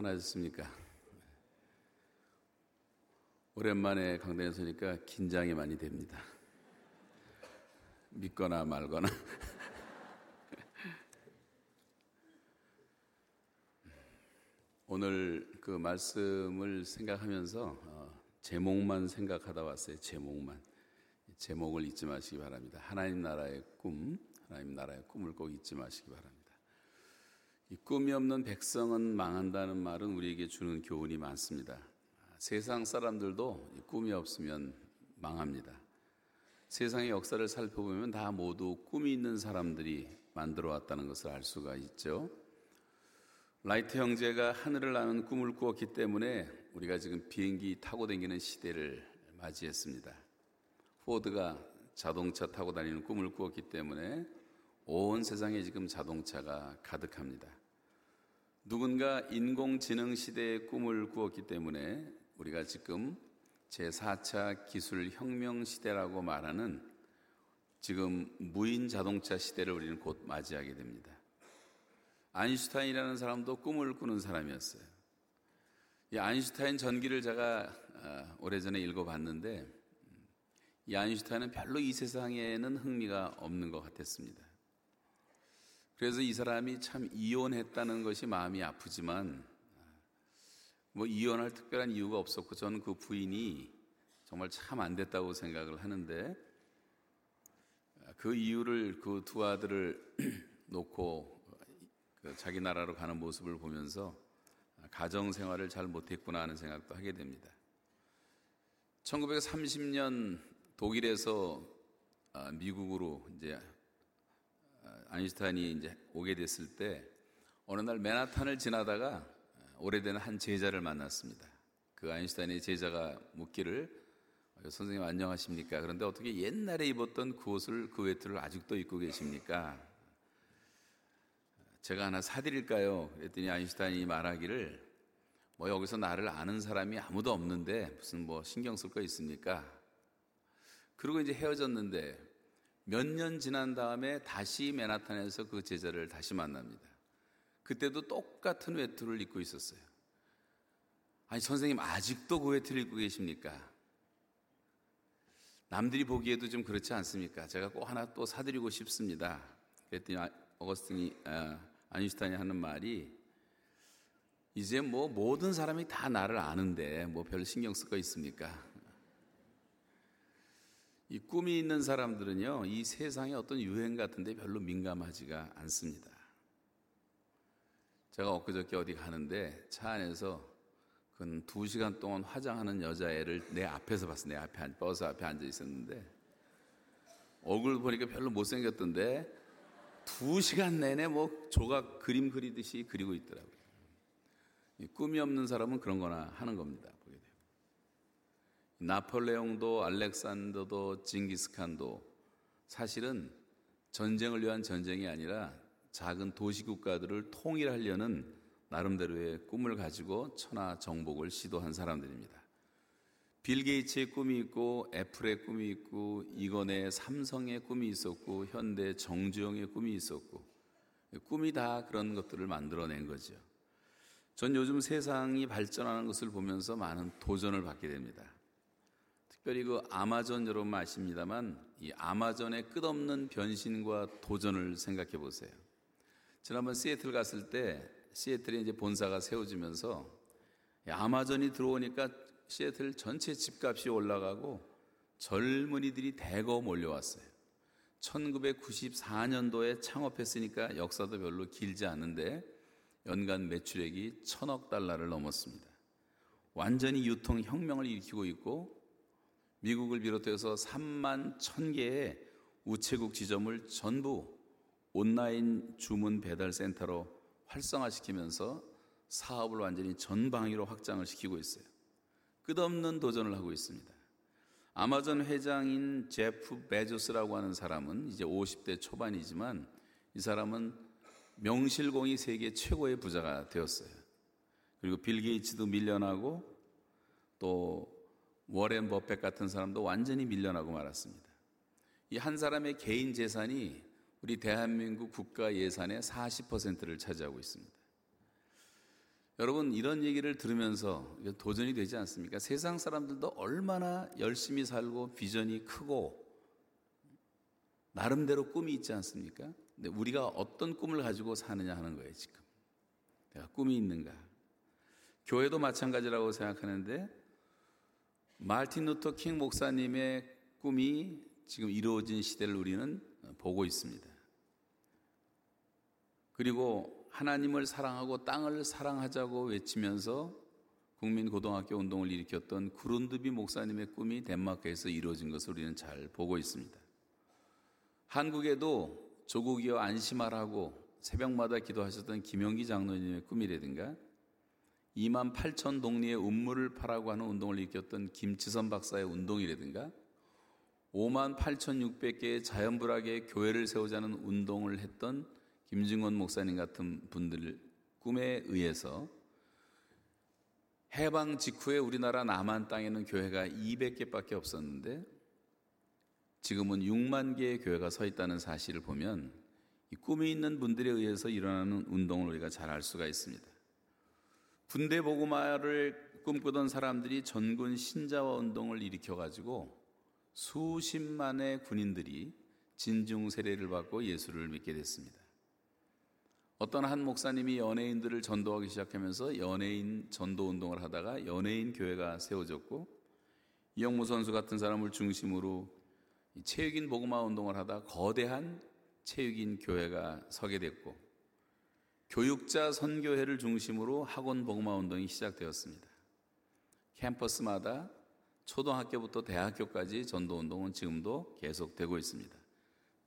평안하셨습니까? 오랜만에 강단에 서니까 긴장이 많이 됩니다. 믿거나 말거나. 오늘 그 말씀을 생각하면서 어, 제목만 생각하다 왔어요. 제목만. 제목을 잊지 마시기 바랍니다. 하나님 나라의 꿈, 하나님 나라의 꿈을 꼭 잊지 마시기 바랍니다. 이 꿈이 없는 백성은 망한다는 말은 우리에게 주는 교훈이 많습니다. 세상 사람들도 꿈이 없으면 망합니다. 세상의 역사를 살펴보면 다 모두 꿈이 있는 사람들이 만들어 왔다는 것을 알 수가 있죠. 라이트 형제가 하늘을 나는 꿈을 꾸었기 때문에 우리가 지금 비행기 타고 다니는 시대를 맞이했습니다. 포드가 자동차 타고 다니는 꿈을 꾸었기 때문에 온 세상에 지금 자동차가 가득합니다. 누군가 인공지능 시대의 꿈을 꾸었기 때문에 우리가 지금 제4차 기술 혁명 시대라고 말하는 지금 무인 자동차 시대를 우리는 곧 맞이하게 됩니다. 아인슈타인이라는 사람도 꿈을 꾸는 사람이었어요. 이 아인슈타인 전기를 제가 아, 오래전에 읽어봤는데 이 아인슈타인은 별로 이 세상에는 흥미가 없는 것 같았습니다. 그래서 이 사람이 참 이혼했다는 것이 마음이 아프지만 뭐 이혼할 특별한 이유가 없었고 저는 그 부인이 정말 참 안 됐다고 생각을 하는데 그 이유를 그 두 아들을 놓고 그 자기 나라로 가는 모습을 보면서 가정 생활을 잘 못했구나 하는 생각도 하게 됩니다. 1930년 독일에서 아, 미국으로 이제 아인슈타인이 이제 오게 됐을 때 어느 날 맨하탄을 지나다가 오래된 한 제자를 만났습니다. 그 아인슈타인의 제자가 묻기를 선생님 안녕하십니까? 그런데 어떻게 옛날에 입었던 그 옷을 그 외투를 아직도 입고 계십니까? 제가 하나 사드릴까요? 그랬더니 아인슈타인이 말하기를 뭐 여기서 나를 아는 사람이 아무도 없는데 무슨 뭐 신경 쓸 거 있습니까? 그리고 이제 헤어졌는데 몇 년 지난 다음에 다시 맨하탄에서 그 제자를 다시 만납니다. 그때도 똑같은 외투를 입고 있었어요. 아니, 선생님, 아직도 그 외투를 입고 계십니까? 남들이 보기에도 좀 그렇지 않습니까? 제가 꼭 하나 또 사드리고 싶습니다. 그랬더니 아, 어거스틴이, 아, 아인슈타인이 하는 말이 이제 뭐 모든 사람이 다 나를 아는데 뭐별 신경 쓸 거 있습니까? 이 꿈이 있는 사람들은요, 이 세상의 어떤 유행 같은데 별로 민감하지가 않습니다. 제가 엊그저께 어디 가는데 차 안에서 근두 시간 동안 화장하는 여자애를 내 앞에서 봤어. 내 앞에, 버스 앞에 앉아 있었는데, 얼굴 보니까 별로 못생겼던데, 두 시간 내내 뭐 조각 그림 그리듯이 그리고 있더라고요. 꿈이 없는 사람은 그런 거나 하는 겁니다. 나폴레옹도 알렉산더도 징기스칸도 사실은 전쟁을 위한 전쟁이 아니라 작은 도시 국가들을 통일하려는 나름대로의 꿈을 가지고 천하 정복을 시도한 사람들입니다. 빌 게이츠의 꿈이 있고 애플의 꿈이 있고 이건의 삼성의 꿈이 있었고 현대 정주영의 꿈이 있었고 꿈이 다 그런 것들을 만들어낸 거죠. 전 요즘 세상이 발전하는 것을 보면서 많은 도전을 받게 됩니다. 특별히 그 아마존 여러분 아십니다만 이 아마존의 끝없는 변신과 도전을 생각해 보세요. 지난번 시애틀 갔을 때 시애틀에 이제 본사가 세워지면서 아마존이 들어오니까 시애틀 전체 집값이 올라가고 젊은이들이 대거 몰려왔어요. 1994년도에 창업했으니까 역사도 별로 길지 않은데 연간 매출액이 천억 달러를 넘었습니다. 완전히 유통혁명을 일으키고 있고 미국을 비롯해서 3만 1000개의 우체국 지점을 전부 온라인 주문 배달 센터로 활성화시키면서 사업을 완전히 전방위로 확장을 시키고 있어요. 끝없는 도전을 하고 있습니다. 아마존 회장인 제프 베조스라고 하는 사람은 이제 50대 초반이지만 이 사람은 명실공히 세계 최고의 부자가 되었어요. 그리고 빌 게이츠도 밀려나고 또 워렌 버펫 같은 사람도 완전히 밀려나고 말았습니다. 이 한 사람의 개인 재산이 우리 대한민국 국가 예산의 40%를 차지하고 있습니다. 여러분 이런 얘기를 들으면서 도전이 되지 않습니까? 세상 사람들도 얼마나 열심히 살고 비전이 크고 나름대로 꿈이 있지 않습니까? 근데 우리가 어떤 꿈을 가지고 사느냐 하는 거예요, 지금. 내가 꿈이 있는가? 교회도 마찬가지라고 생각하는데 마틴 루터 킹 목사님의 꿈이 지금 이루어진 시대를 우리는 보고 있습니다. 그리고 하나님을 사랑하고 땅을 사랑하자고 외치면서 국민 고등학교 운동을 일으켰던 구룬드비 목사님의 꿈이 덴마크에서 이루어진 것을 우리는 잘 보고 있습니다. 한국에도 조국이여 안심하라고 새벽마다 기도하셨던 김영기 장로님의 꿈이라든가 2만 8천 동리의 운물을 파라고 하는 운동을 일으켰던 김치선 박사의 운동이라든가 5만 8,600개의 자연불학의 교회를 세우자는 운동을 했던 김증원 목사님 같은 분들 꿈에 의해서 해방 직후에 우리나라 남한 땅에는 교회가 200개밖에 없었는데 지금은 6만 개의 교회가 서 있다는 사실을 보면 이 꿈이 있는 분들에 의해서 일어나는 운동을 우리가 잘 알 수가 있습니다. 군대 보고마를 꿈꾸던 사람들이 전군 신자와 운동을 일으켜 가지고 수십만의 군인들이 진중 세례를 받고 예수를 믿게 됐습니다. 어떤 한 목사님이 연예인들을 전도하기 시작하면서 연예인 전도 운동을 하다가 연예인 교회가 세워졌고 이영무 선수 같은 사람을 중심으로 체육인 복음화 운동을 하다 거대한 체육인 교회가 서게 됐고 교육자 선교회를 중심으로 학원 복음화 운동이 시작되었습니다. 캠퍼스마다 초등학교부터 대학교까지 전도 운동은 지금도 계속되고 있습니다.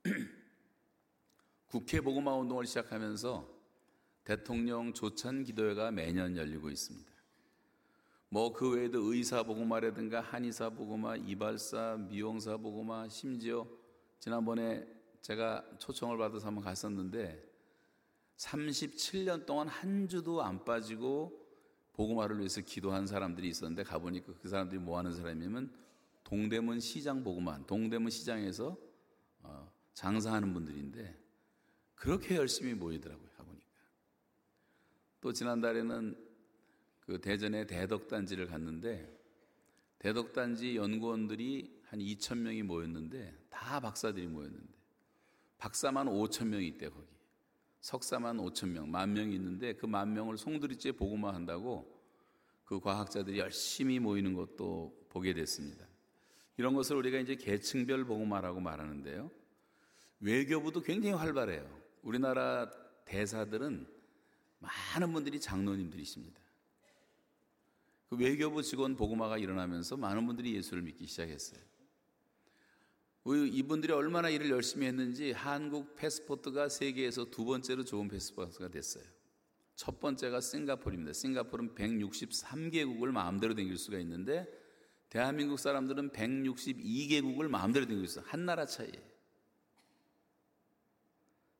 국회 복음화 운동을 시작하면서 대통령 조찬 기도회가 매년 열리고 있습니다. 뭐 그 외에도 의사 복음화라든가 한의사 복음화, 이발사, 미용사 복음화, 심지어 지난번에 제가 초청을 받아서 한번 갔었는데 37년 동안 한 주도 안 빠지고 복음화를 위해서 기도한 사람들이 있었는데 가보니까 그 사람들이 뭐 하는 사람이냐면 동대문 시장 복음화, 동대문 시장에서 어, 장사하는 분들인데 그렇게 열심히 모이더라고요, 가보니까. 또 지난달에는 그 대전의 대덕단지를 갔는데 대덕단지 연구원들이 한 2천 명이 모였는데 다 박사들이 모였는데 박사만 5천 명이 있대 거기. 석사만 5천 명, 만 명이 있는데 그 만 명을 송두리째 보고만 한다고 그 과학자들이 열심히 모이는 것도 보게 됐습니다. 이런 것을 우리가 이제 계층별 보고마라고 말하는데요. 외교부도 굉장히 활발해요. 우리나라 대사들은 많은 분들이 장로님들이십니다. 그 외교부 직원 보고마가 일어나면서 많은 분들이 예수를 믿기 시작했어요. 이분들이 얼마나 일을 열심히 했는지 한국 패스포트가 세계에서 두 번째로 좋은 패스포트가 됐어요. 첫 번째가 싱가포르입니다. 싱가포르는 163개국을 마음대로 댕길 수가 있는데 대한민국 사람들은 162개국을 마음대로 댕길 수 있어요. 한 나라 차이에요.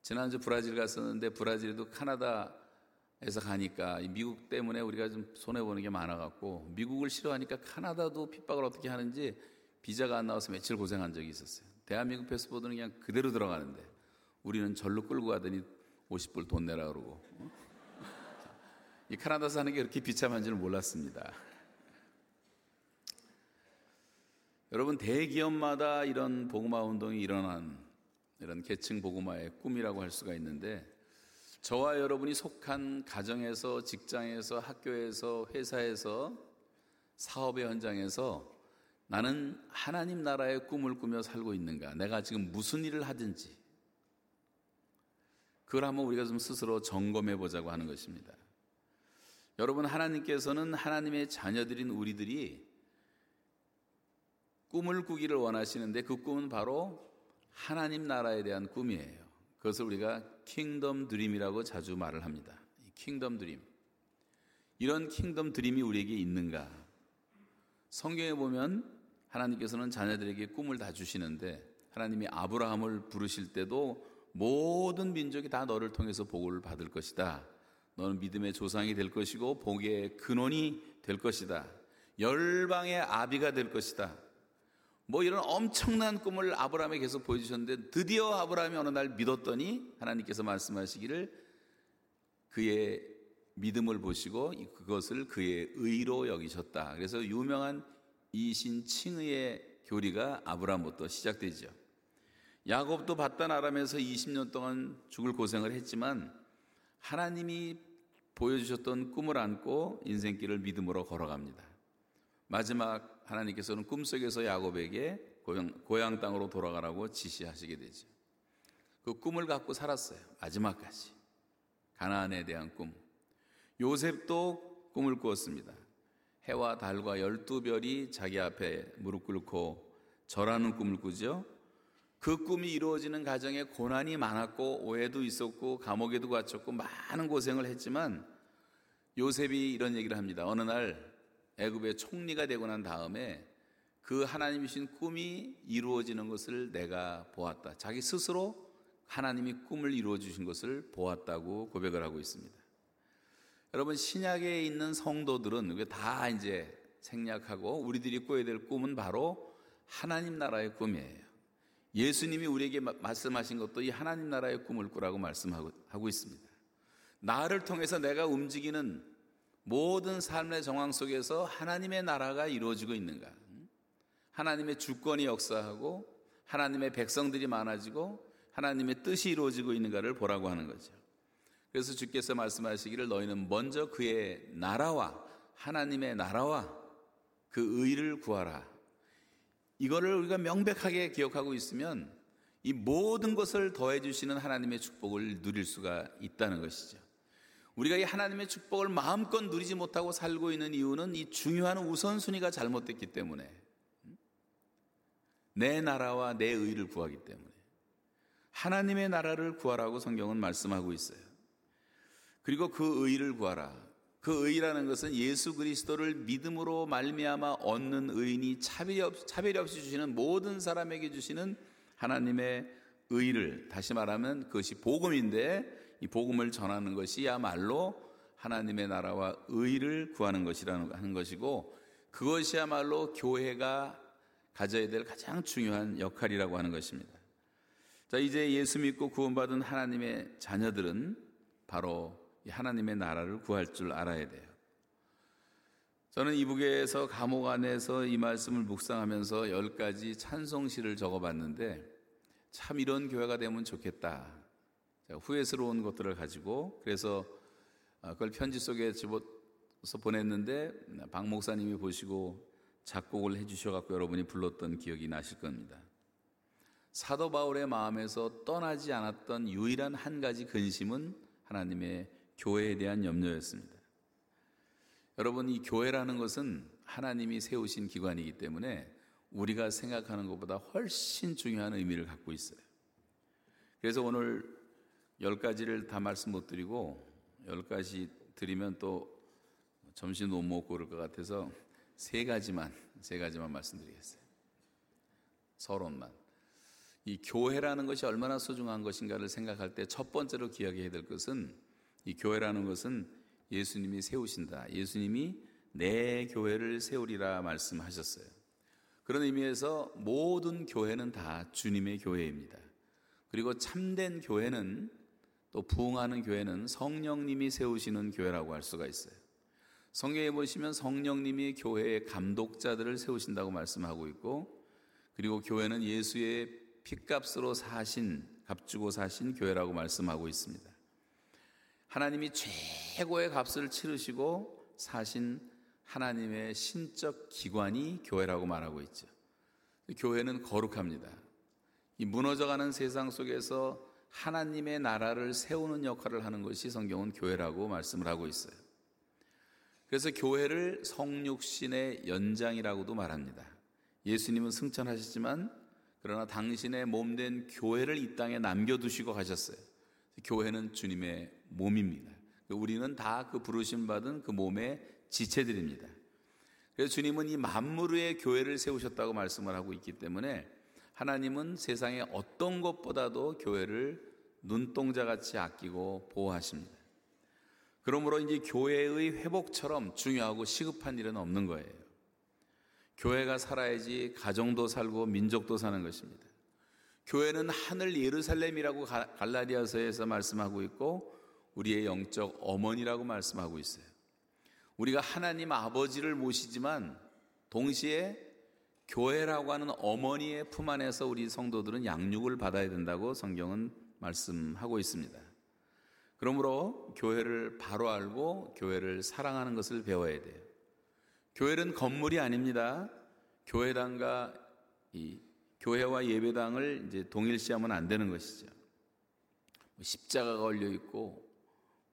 지난주 브라질 갔었는데 브라질에도 카나다에서 가니까 미국 때문에 우리가 좀 손해보는 게 많아갖고 미국을 싫어하니까 카나다도 핍박을 어떻게 하는지 비자가 안 나와서 며칠 고생한 적이 있었어요. 대한민국 패스포드는 그냥 그대로 들어가는데 우리는 절로 끌고 가더니 50불 돈 내라 그러고 어? 이 카나다 사는 게 그렇게 비참한 줄 몰랐습니다. 여러분 대기업마다 이런 복음화 운동이 일어난 이런 계층 복음화의 꿈이라고 할 수가 있는데 저와 여러분이 속한 가정에서 직장에서 학교에서 회사에서 사업의 현장에서 나는 하나님 나라의 꿈을 꾸며 살고 있는가? 내가 지금 무슨 일을 하든지. 그걸 한번 우리가 좀 스스로 점검해 보자고 하는 것입니다. 여러분, 하나님께서는 하나님의 자녀들인 우리들이 꿈을 꾸기를 원하시는데 그 꿈은 바로 하나님 나라에 대한 꿈이에요. 그것을 우리가 kingdom dream이라고 자주 말을 합니다. Kingdom dream. 이런 kingdom dream이 우리에게 있는가? 성경에 보면 하나님께서는 자녀들에게 꿈을 다 주시는데 하나님이 아브라함을 부르실 때도 모든 민족이 다 너를 통해서 복을 받을 것이다. 너는 믿음의 조상이 될 것이고 복의 근원이 될 것이다. 열방의 아비가 될 것이다. 뭐 이런 엄청난 꿈을 아브라함에 계속 보여주셨는데 드디어 아브라함이 어느 날 믿었더니 하나님께서 말씀하시기를 그의 믿음을 보시고 그것을 그의 의로 여기셨다. 그래서 유명한 이신 칭의의 교리가 아브라함부터 시작되죠. 야곱도 바단 아람에서 20년 동안 죽을 고생을 했지만 하나님이 보여주셨던 꿈을 안고 인생길을 믿음으로 걸어갑니다. 마지막 하나님께서는 꿈속에서 야곱에게 고향, 고향 땅으로 돌아가라고 지시하시게 되죠. 그 꿈을 갖고 살았어요. 마지막까지. 가나안에 대한 꿈. 요셉도 꿈을 꾸었습니다. 해와 달과 열두 별이 자기 앞에 무릎 꿇고 절하는 꿈을 꾸죠. 그 꿈이 이루어지는 가정에 고난이 많았고 오해도 있었고 감옥에도 갇혔고 많은 고생을 했지만 요셉이 이런 얘기를 합니다. 어느 날 애굽의 총리가 되고 난 다음에 그 하나님이신 꿈이 이루어지는 것을 내가 보았다. 자기 스스로 하나님이 꿈을 이루어 주신 것을 보았다고 고백을 하고 있습니다. 여러분 신약에 있는 성도들은 다 이제 생략하고 우리들이 꿔야 될 꿈은 바로 하나님 나라의 꿈이에요. 예수님이 우리에게 말씀하신 것도 이 하나님 나라의 꿈을 꾸라고 말씀하고 있습니다. 나를 통해서 내가 움직이는 모든 삶의 정황 속에서 하나님의 나라가 이루어지고 있는가? 하나님의 주권이 역사하고 하나님의 백성들이 많아지고 하나님의 뜻이 이루어지고 있는가를 보라고 하는 거죠. 그래서 주께서 말씀하시기를 너희는 먼저 그의 나라와 하나님의 나라와 그 의를 구하라. 이거를 우리가 명백하게 기억하고 있으면 이 모든 것을 더해 주시는 하나님의 축복을 누릴 수가 있다는 것이죠. 우리가 이 하나님의 축복을 마음껏 누리지 못하고 살고 있는 이유는 이 중요한 우선순위가 잘못됐기 때문에 내 나라와 내 의를 구하기 때문에 하나님의 나라를 구하라고 성경은 말씀하고 있어요. 그리고 그 의를 구하라. 그 의라는 것은 예수 그리스도를 믿음으로 말미암아 얻는 의인이 차별이, 없, 차별이 없이 주시는 모든 사람에게 주시는 하나님의 의를 다시 말하면 그것이 복음인데 이 복음을 전하는 것이야말로 하나님의 나라와 의를 구하는 것이라는 하는 것이고 그것이야말로 교회가 가져야 될 가장 중요한 역할이라고 하는 것입니다. 자, 이제 예수 믿고 구원받은 하나님의 자녀들은 바로 하나님의 나라를 구할 줄 알아야 돼요. 저는 이북에서 감옥 안에서 이 말씀을 묵상하면서 열 가지 찬송시를 적어봤는데 참 이런 교회가 되면 좋겠다. 후회스러운 것들을 가지고 그래서 아, 그걸 편지 속에 집어서 보냈는데 박 목사님이 보시고 작곡을 해주셔갖고 여러분이 불렀던 기억이 나실 겁니다. 사도 바울의 마음에서 떠나지 않았던 유일한 한 가지 근심은 하나님의 교회에 대한 염려였습니다. 여러분, 이 교회라는 것은 하나님이 세우신 기관이기 때문에 우리가 생각하는 것보다 훨씬 중요한 의미를 갖고 있어요. 그래서 오늘 열 가지를 다 말씀 못 드리고 열 가지 드리면 또 점심 못 먹고 그럴 것 같아서 세 가지만, 세 가지만 말씀드리겠어요. 서론만. 이 교회라는 것이 얼마나 소중한 것인가를 생각할 때 첫 번째로 기억해야 될 것은 이 교회라는 것은 예수님이 세우신다. 예수님이 내 교회를 세우리라 말씀하셨어요. 그런 의미에서 모든 교회는 다 주님의 교회입니다. 그리고 참된 교회는 또 부흥하는 교회는 성령님이 세우시는 교회라고 할 수가 있어요. 성경에 보시면 성령님이 교회의 감독자들을 세우신다고 말씀하고 있고 그리고 교회는 예수의 핏값으로 사신 값주고 사신 교회라고 말씀하고 있습니다. 하나님이 최고의 값을 치르시고 사신 하나님의 신적 기관이 교회라고 말하고 있죠. 교회는 거룩합니다. 이 무너져가는 세상 속에서 하나님의 나라를 세우는 역할을 하는 것이 성경은 교회라고 말씀을 하고 있어요. 그래서 교회를 성육신의 연장이라고도 말합니다. 예수님은 승천하셨지만 그러나 당신의 몸 된 교회를 이 땅에 남겨두시고 가셨어요. 교회는 주님의 몸입니다. 우리는 다 그 부르심 받은 그 몸의 지체들입니다. 그래서 주님은 이 만물 의 교회를 세우셨다고 말씀을 하고 있기 때문에 하나님은 세상의 어떤 것보다도 교회를 눈동자 같이 아끼고 보호하십니다. 그러므로 이제 교회의 회복처럼 중요하고 시급한 일은 없는 거예요. 교회가 살아야지 가정도 살고 민족도 사는 것입니다. 교회는 하늘 예루살렘이라고 갈라디아서에서 말씀하고 있고 우리의 영적 어머니라고 말씀하고 있어요. 우리가 하나님 아버지를 모시지만 동시에 교회라고 하는 어머니의 품 안에서 우리 성도들은 양육을 받아야 된다고 성경은 말씀하고 있습니다. 그러므로 교회를 바로 알고 교회를 사랑하는 것을 배워야 돼요. 교회는 건물이 아닙니다. 교회당과 이 교회와 예배당을 이제 동일시하면 안 되는 것이죠. 뭐 십자가가 걸려 있고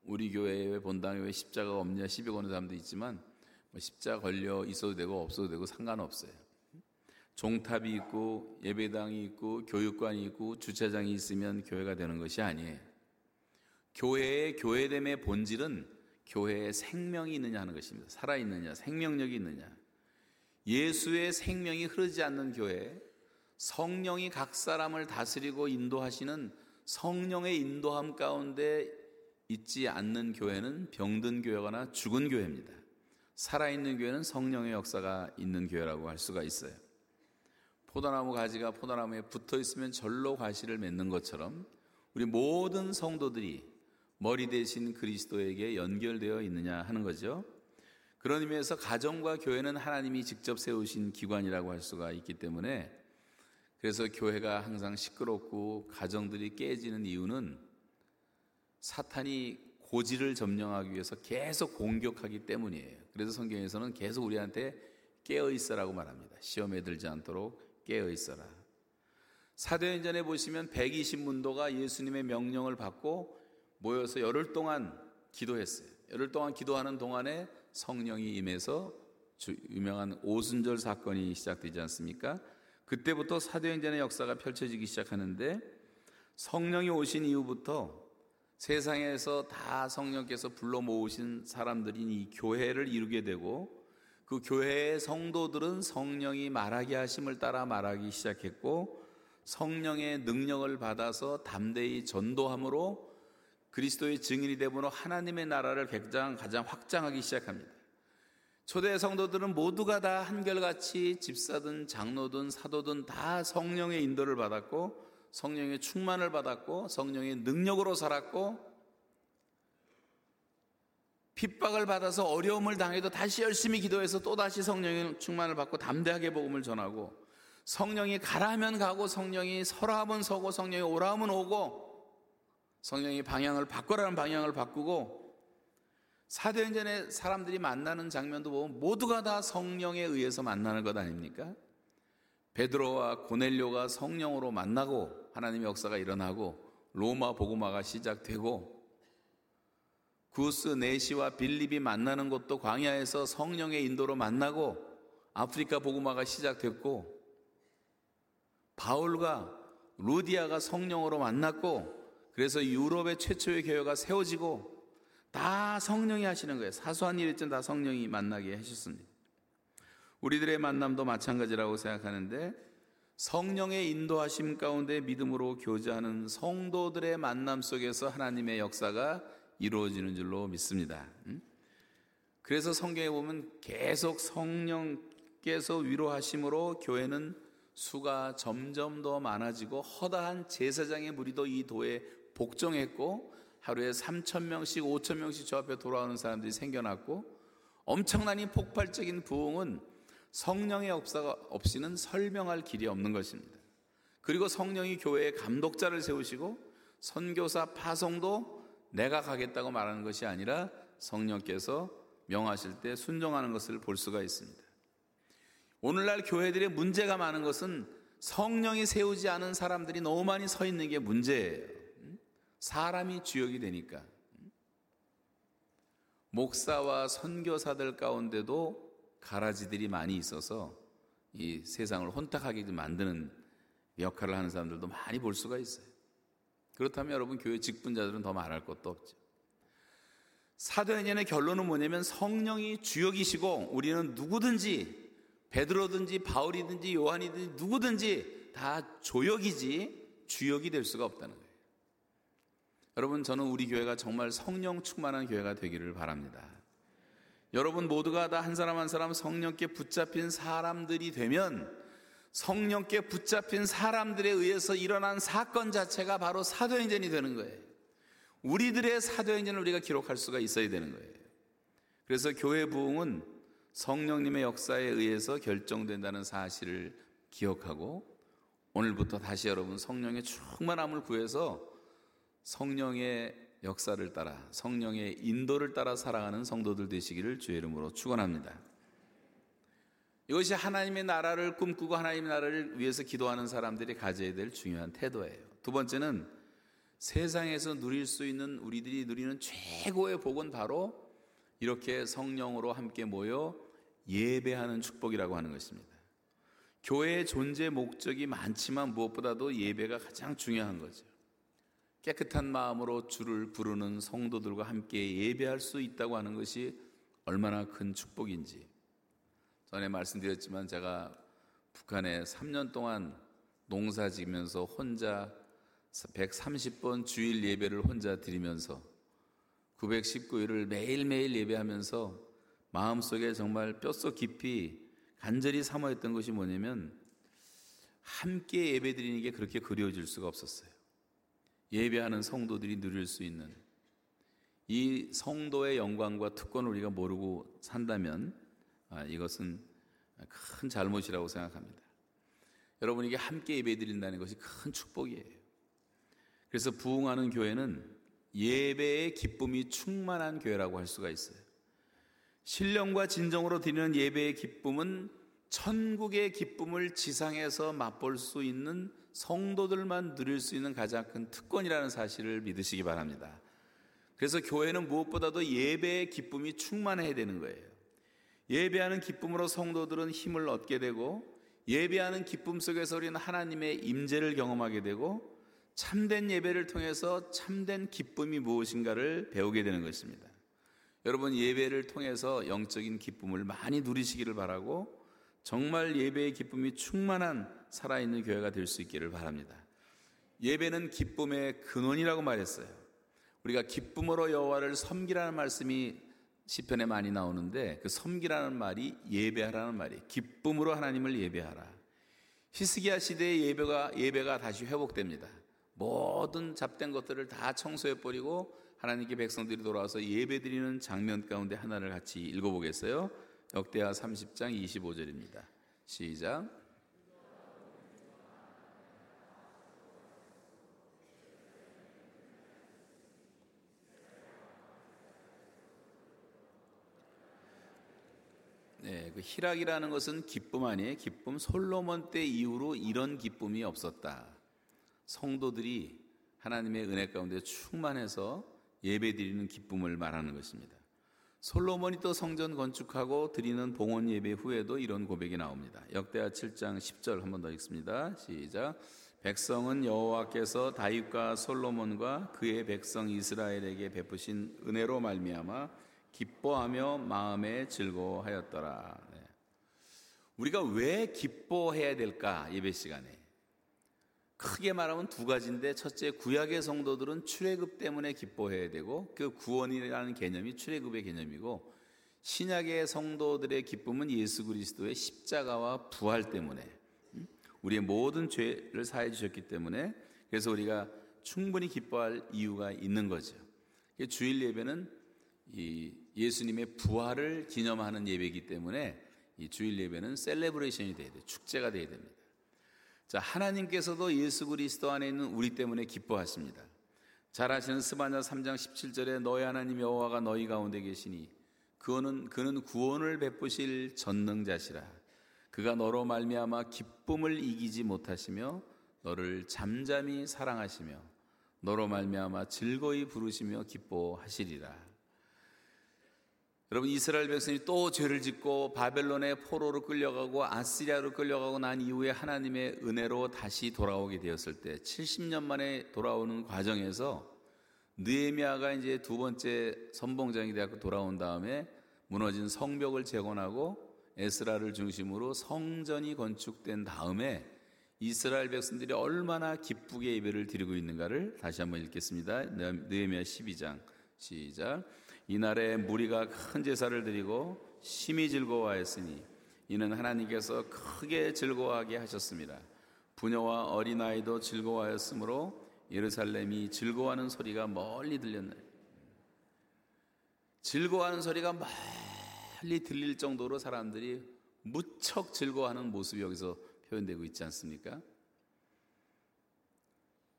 우리 교회에 본당에 왜 십자가가 없냐 시비 거는 사람도 있지만 뭐 십자가 걸려 있어도 되고 없어도 되고 상관없어요. 종탑이 있고 예배당이 있고 교육관이 있고 주차장이 있으면 교회가 되는 것이 아니에요. 교회의 교회됨의 본질은 교회에 생명이 있느냐 하는 것입니다. 살아 있느냐, 생명력이 있느냐. 예수의 생명이 흐르지 않는 교회, 성령이 각 사람을 다스리고 인도하시는 성령의 인도함 가운데 있지 않는 교회는 병든 교회거나 죽은 교회입니다. 살아있는 교회는 성령의 역사가 있는 교회라고 할 수가 있어요. 포도나무 가지가 포도나무에 붙어 있으면 절로 과실을 맺는 것처럼 우리 모든 성도들이 머리 대신 그리스도에게 연결되어 있느냐 하는 거죠. 그런 의미에서 가정과 교회는 하나님이 직접 세우신 기관이라고 할 수가 있기 때문에 그래서 교회가 항상 시끄럽고 가정들이 깨지는 이유는 사탄이 고지를 점령하기 위해서 계속 공격하기 때문이에요. 그래서 성경에서는 계속 우리한테 깨어 있어라고 말합니다. 시험에 들지 않도록 깨어 있어라. 사도행전에 보시면 120문도가 예수님의 명령을 받고 모여서 열흘 동안 기도했어요. 열흘 동안 기도하는 동안에 성령이 임해서 유명한 오순절 사건이 시작되지 않습니까? 그때부터 사도행전의 역사가 펼쳐지기 시작하는데 성령이 오신 이후부터 세상에서 다 성령께서 불러 모으신 사람들이 이 교회를 이루게 되고 그 교회의 성도들은 성령이 말하게 하심을 따라 말하기 시작했고 성령의 능력을 받아서 담대히 전도함으로 그리스도의 증인이 되므로 하나님의 나라를 가장 가장 확장하기 시작합니다. 초대 성도들은 모두가 다 한결같이 집사든 장로든 사도든 다 성령의 인도를 받았고 성령의 충만을 받았고 성령의 능력으로 살았고 핍박을 받아서 어려움을 당해도 다시 열심히 기도해서 또 다시 성령의 충만을 받고 담대하게 복음을 전하고 성령이 가라면 가고 성령이 서라면 서고 성령이 오라면 오고 성령이 방향을 바꿔라는 방향을 바꾸고 사도행전에 사람들이 만나는 장면도 보면 모두가 다 성령에 의해서 만나는 것 아닙니까? 베드로와 고넬료가 성령으로 만나고 하나님의 역사가 일어나고 로마 복음화가 시작되고 구스 네시와 빌립이 만나는 것도 광야에서 성령의 인도로 만나고 아프리카 복음화가 시작됐고 바울과 루디아가 성령으로 만났고 그래서 유럽의 최초의 교회가 세워지고 다 성령이 하시는 거예요. 사소한 일이든 다 성령이 만나게 하셨습니다. 우리들의 만남도 마찬가지라고 생각하는데 성령의 인도하심 가운데 믿음으로 교제하는 성도들의 만남 속에서 하나님의 역사가 이루어지는 줄로 믿습니다. 그래서 성경에 보면 계속 성령께서 위로하심으로 교회는 수가 점점 더 많아지고 허다한 제사장의 무리도 이 도에 복종했고 하루에 3천 명씩 5천 명씩 저 앞에 돌아오는 사람들이 생겨났고 엄청난 이 폭발적인 부흥은 성령의 역사가 없이는 설명할 길이 없는 것입니다. 그리고 성령이 교회에 감독자를 세우시고 선교사 파송도 내가 가겠다고 말하는 것이 아니라 성령께서 명하실 때 순종하는 것을 볼 수가 있습니다. 오늘날 교회들의 문제가 많은 것은 성령이 세우지 않은 사람들이 너무 많이 서 있는 게 문제예요. 사람이 주역이 되니까 목사와 선교사들 가운데도 가라지들이 많이 있어서 이 세상을 혼탁하게 만드는 역할을 하는 사람들도 많이 볼 수가 있어요. 그렇다면 여러분 교회 직분자들은 더 말할 것도 없죠. 사도행전의 결론은 뭐냐면 성령이 주역이시고 우리는 누구든지 베드로든지 바울이든지 요한이든지 누구든지 다 조역이지 주역이 될 수가 없다는. 여러분, 저는 우리 교회가 정말 성령 충만한 교회가 되기를 바랍니다. 여러분 모두가 다 한 사람 한 사람 성령께 붙잡힌 사람들이 되면 성령께 붙잡힌 사람들에 의해서 일어난 사건 자체가 바로 사도행전이 되는 거예요. 우리들의 사도행전을 우리가 기록할 수가 있어야 되는 거예요. 그래서 교회 부흥은 성령님의 역사에 의해서 결정된다는 사실을 기억하고 오늘부터 다시 여러분 성령의 충만함을 구해서 성령의 역사를 따라 성령의 인도를 따라 살아가는 성도들 되시기를 주의 이름으로 축원합니다. 이것이 하나님의 나라를 꿈꾸고 하나님의 나라를 위해서 기도하는 사람들이 가져야 될 중요한 태도예요. 두 번째는 세상에서 누릴 수 있는 우리들이 누리는 최고의 복은 바로 이렇게 성령으로 함께 모여 예배하는 축복이라고 하는 것입니다. 교회의 존재 목적이 많지만 무엇보다도 예배가 가장 중요한 거죠. 깨끗한 마음으로 주를 부르는 성도들과 함께 예배할 수 있다고 하는 것이 얼마나 큰 축복인지 전에 말씀드렸지만 제가 북한에 3년 동안 농사 지면서 혼자 130번 주일 예배를 혼자 드리면서 919일을 매일매일 예배하면서 마음속에 정말 뼛속 깊이 간절히 사모했던 것이 뭐냐면 함께 예배 드리는 게 그렇게 그리워질 수가 없었어요. 예배하는 성도들이 누릴 수 있는 이 성도의 영광과 특권을 우리가 모르고 산다면 아, 이것은 큰 잘못이라고 생각합니다. 여러분에게 함께 예배 드린다는 것이 큰 축복이에요. 그래서 부흥하는 교회는 예배의 기쁨이 충만한 교회라고 할 수가 있어요. 신령과 진정으로 드리는 예배의 기쁨은 천국의 기쁨을 지상에서 맛볼 수 있는 성도들만 누릴 수 있는 가장 큰 특권이라는 사실을 믿으시기 바랍니다. 그래서 교회는 무엇보다도 예배의 기쁨이 충만해야 되는 거예요. 예배하는 기쁨으로 성도들은 힘을 얻게 되고 예배하는 기쁨 속에서 우리는 하나님의 임재를 경험하게 되고 참된 예배를 통해서 참된 기쁨이 무엇인가를 배우게 되는 것입니다. 여러분 예배를 통해서 영적인 기쁨을 많이 누리시기를 바라고 정말 예배의 기쁨이 충만한 살아있는 교회가 될 수 있기를 바랍니다. 예배는 기쁨의 근원이라고 말했어요. 우리가 기쁨으로 여호와를 섬기라는 말씀이 시편에 많이 나오는데 그 섬기라는 말이 예배하라는 말이 기쁨으로 하나님을 예배하라. 히스기야 시대의 예배가 예배가 다시 회복됩니다. 모든 잡된 것들을 다 청소해 버리고 하나님께 백성들이 돌아와서 예배드리는 장면 가운데 하나를 같이 읽어보겠어요. 역대하 30장 25절입니다. 시작. 네, 그 희락이라는 것은 기쁨 아니에요. 기쁨. 솔로몬 때 이후로 이런 기쁨이 없었다. 성도들이 하나님의 은혜 가운데 충만해서 예배 드리는 기쁨을 말하는 것입니다. 솔로몬이 또 성전 건축하고 드리는 봉헌 예배 후에도 이런 고백이 나옵니다. 역대하 7장 10절 한 번 더 읽습니다. 시작. 백성은 여호와께서 다윗과 솔로몬과 그의 백성 이스라엘에게 베푸신 은혜로 말미암아 기뻐하며 마음에 즐거워하였더라. 네. 우리가 왜 기뻐해야 될까 예배 시간에? 크게 말하면 두 가지인데 첫째 구약의 성도들은 출애굽 때문에 기뻐해야 되고 그 구원이라는 개념이 출애굽의 개념이고 신약의 성도들의 기쁨은 예수 그리스도의 십자가와 부활 때문에 음? 우리의 모든 죄를 사해 주셨기 때문에 그래서 우리가 충분히 기뻐할 이유가 있는 거죠. 주일 예배는 이 예수님의 부활을 기념하는 예배이기 때문에 이 주일 예배는 celebration이 돼야 돼요. 축제가 돼야 됩니다. 자, 하나님께서도 예수 그리스도 안에 있는 우리 때문에 기뻐하십니다. 잘 아시는 스바냐 3장 17절에 너희 하나님 여호와가 너희 가운데 계시니 그는 그는 구원을 베푸실 전능자시라. 그가 너로 말미암아 기쁨을 이기지 못하시며 너를 잠잠히 사랑하시며 너로 말미암아 즐거이 부르시며 기뻐하시리라. 여러분 이스라엘 백성이 또 죄를 짓고 바벨론의 포로로 끌려가고 아시리아로 끌려가고 난 이후에 하나님의 은혜로 다시 돌아오게 되었을 때 70년 만에 돌아오는 과정에서 느헤미야가 이제 두 번째 선봉장이 되고 돌아온 다음에 무너진 성벽을 재건하고 에스라를 중심으로 성전이 건축된 다음에 이스라엘 백성들이 얼마나 기쁘게 예배를 드리고 있는가를 다시 한번 읽겠습니다. 느헤미야 12장 시작. 이날에 무리가 큰 제사를 드리고 심히 즐거워하였으니 이는 하나님께서 크게 즐거워하게 하셨습니다. 부녀와 어린아이도 즐거워하였으므로 예루살렘이 즐거워하는 소리가 멀리 들렸네. 즐거워하는 소리가 멀리 들릴 정도로 사람들이 무척 즐거워하는 모습이 여기서 표현되고 있지 않습니까?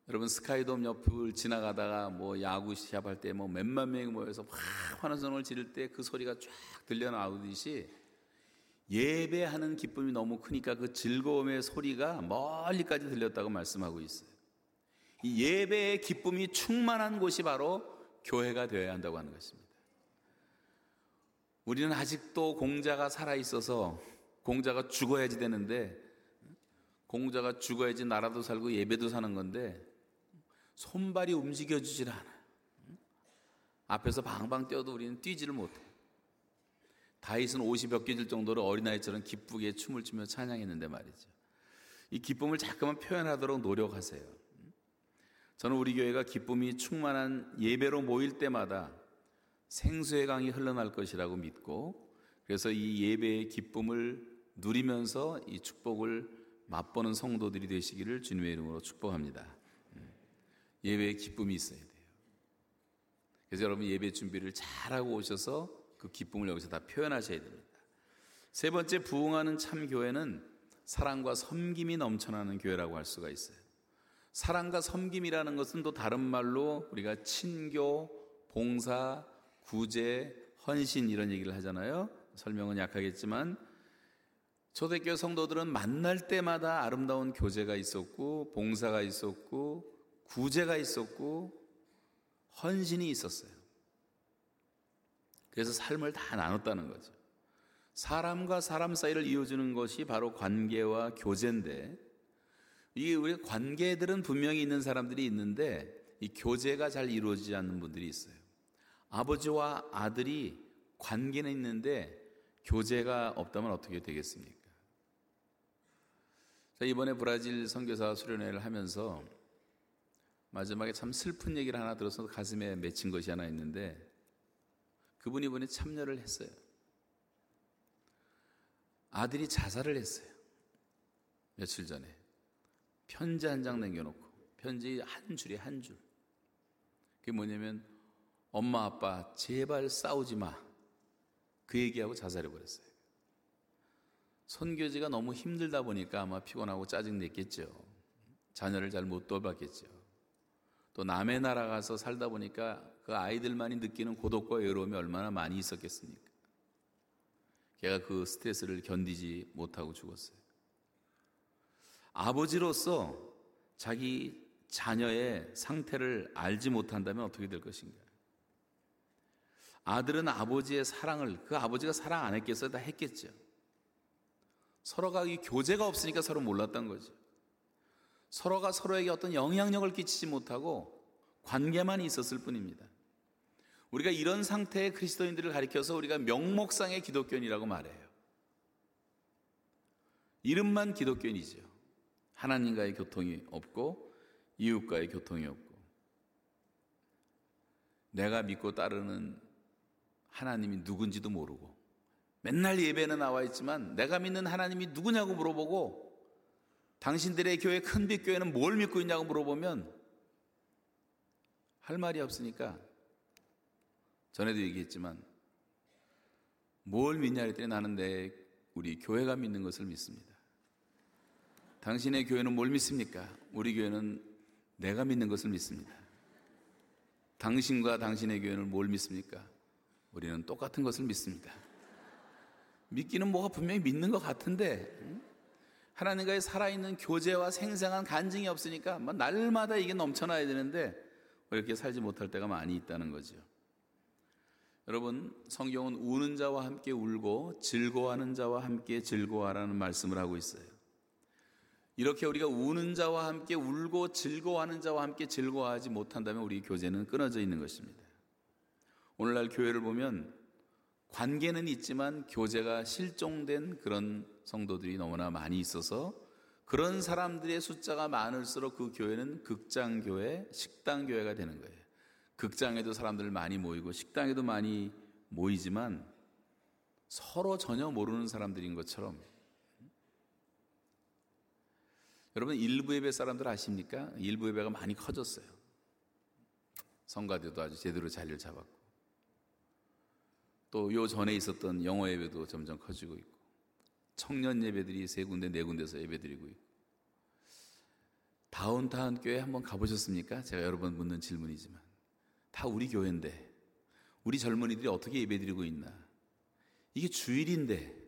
여러분 스카이돔 옆을 지나가다가 뭐 야구 시합할 때 뭐 몇만 명이 모여서 막 환호성을 지를 때 그 소리가 쫙 들려 나오듯이 예배하는 기쁨이 너무 크니까 그 즐거움의 소리가 멀리까지 들렸다고 말씀하고 있어요. 이 예배의 기쁨이 충만한 곳이 바로 교회가 되어야 한다고 하는 것입니다. 우리는 아직도 공자가 살아 있어서 공자가 죽어야지 되는데 공자가 죽어야지 나라도 살고 예배도 사는 건데 손발이 움직여주질 않아. 앞에서 방방 뛰어도 우리는 뛰지를 못해. 다윗은 옷이 벗겨질 정도로 어린아이처럼 기쁘게 춤을 추며 찬양했는데 말이죠. 이 기쁨을 자꾸만 표현하도록 노력하세요. 저는 우리 교회가 기쁨이 충만한 예배로 모일 때마다 생수의 강이 흘러날 것이라고 믿고 그래서 이 예배의 기쁨을 누리면서 이 축복을 맛보는 성도들이 되시기를 주님의 이름으로 축복합니다. 예배의 기쁨이 있어야 돼요. 그래서 여러분 예배 준비를 잘하고 오셔서 그 기쁨을 여기서 다 표현하셔야 됩니다. 세 번째 부흥하는 참 교회는 사랑과 섬김이 넘쳐나는 교회라고 할 수가 있어요. 사랑과 섬김이라는 것은 또 다른 말로 우리가 친교, 봉사, 구제, 헌신 이런 얘기를 하잖아요. 설명은 약하겠지만 초대교회 성도들은 만날 때마다 아름다운 교제가 있었고 봉사가 있었고 구제가 있었고 헌신이 있었어요. 그래서 삶을 다 나눴다는 거죠. 사람과 사람 사이를 이어주는 것이 바로 관계와 교제인데 이 우리 관계들은 분명히 있는 사람들이 있는데 이 교제가 잘 이루어지지 않는 분들이 있어요. 아버지와 아들이 관계는 있는데 교제가 없다면 어떻게 되겠습니까? 자, 이번에 브라질 선교사 수련회를 하면서 마지막에 참 슬픈 얘기를 하나 들어서 가슴에 맺힌 것이 하나 있는데 그분이 이번에 참여를 했어요. 아들이 자살을 했어요. 며칠 전에. 편지 한 장 남겨놓고, 편지 한 줄이 한 줄. 그게 뭐냐면, 엄마, 아빠, 제발 싸우지 마. 그 얘기하고 자살해버렸어요. 선교지가 너무 힘들다 보니까 아마 피곤하고 짜증냈겠죠. 자녀를 잘 못 돌봤겠죠. 또 남의 나라 가서 살다 보니까 그 아이들만이 느끼는 고독과 외로움이 얼마나 많이 있었겠습니까? 걔가 그 스트레스를 견디지 못하고 죽었어요. 아버지로서 자기 자녀의 상태를 알지 못한다면 어떻게 될 것인가? 아들은 아버지의 사랑을 그 아버지가 사랑 안 했겠어요? 다 했겠죠. 서로가 이 교제가 없으니까 서로 몰랐던 거죠. 서로가 서로에게 어떤 영향력을 끼치지 못하고 관계만 있었을 뿐입니다. 우리가 이런 상태의 그리스도인들을 가리켜서 우리가 명목상의 기독교인이라고 말해요. 이름만 기독교인이죠. 하나님과의 교통이 없고 이웃과의 교통이 없고 내가 믿고 따르는 하나님이 누군지도 모르고 맨날 예배는 나와 있지만 내가 믿는 하나님이 누구냐고 물어보고 당신들의 교회 큰빛 교회는 뭘 믿고 있냐고 물어보면 할 말이 없으니까 전에도 얘기했지만 뭘 믿냐 했더니 나는 내 우리 교회가 믿는 것을 믿습니다. 당신의 교회는 뭘 믿습니까? 우리 교회는 내가 믿는 것을 믿습니다. 당신과 당신의 교회는 뭘 믿습니까? 우리는 똑같은 것을 믿습니다. 믿기는 뭐가 분명히 믿는 것 같은데 하나님과의 살아있는 교제와 생생한 간증이 없으니까 날마다 이게 넘쳐나야 되는데 이렇게 살지 못할 때가 많이 있다는 거죠. 여러분, 성경은 우는 자와 함께 울고 즐거워하는 자와 함께 즐거워하라는 말씀을 하고 있어요. 이렇게 우리가 우는 자와 함께 울고 즐거워하는 자와 함께 즐거워하지 못한다면 우리 교제는 끊어져 있는 것입니다. 오늘날 교회를 보면 관계는 있지만 교제가 실종된 그런 성도들이 너무나 많이 있어서 그런 사람들의 숫자가 많을수록 그 교회는 극장교회, 식당교회가 되는 거예요. 극장에도 사람들 많이 모이고 식당에도 많이 모이지만 서로 전혀 모르는 사람들인 것처럼 여러분 일부 예배 사람들 아십니까? 일부 예배가 많이 커졌어요. 성가대도 아주 제대로 자리를 잡았고 또 요 전에 있었던 영어 예배도 점점 커지고 있고 청년 예배들이 세 군데 네 군데서 예배드리고 있고 다운타운 교회 한번 가보셨습니까? 제가 여러 번 묻는 질문이지만 다 우리 교회인데 우리 젊은이들이 어떻게 예배드리고 있나? 이게 주일인데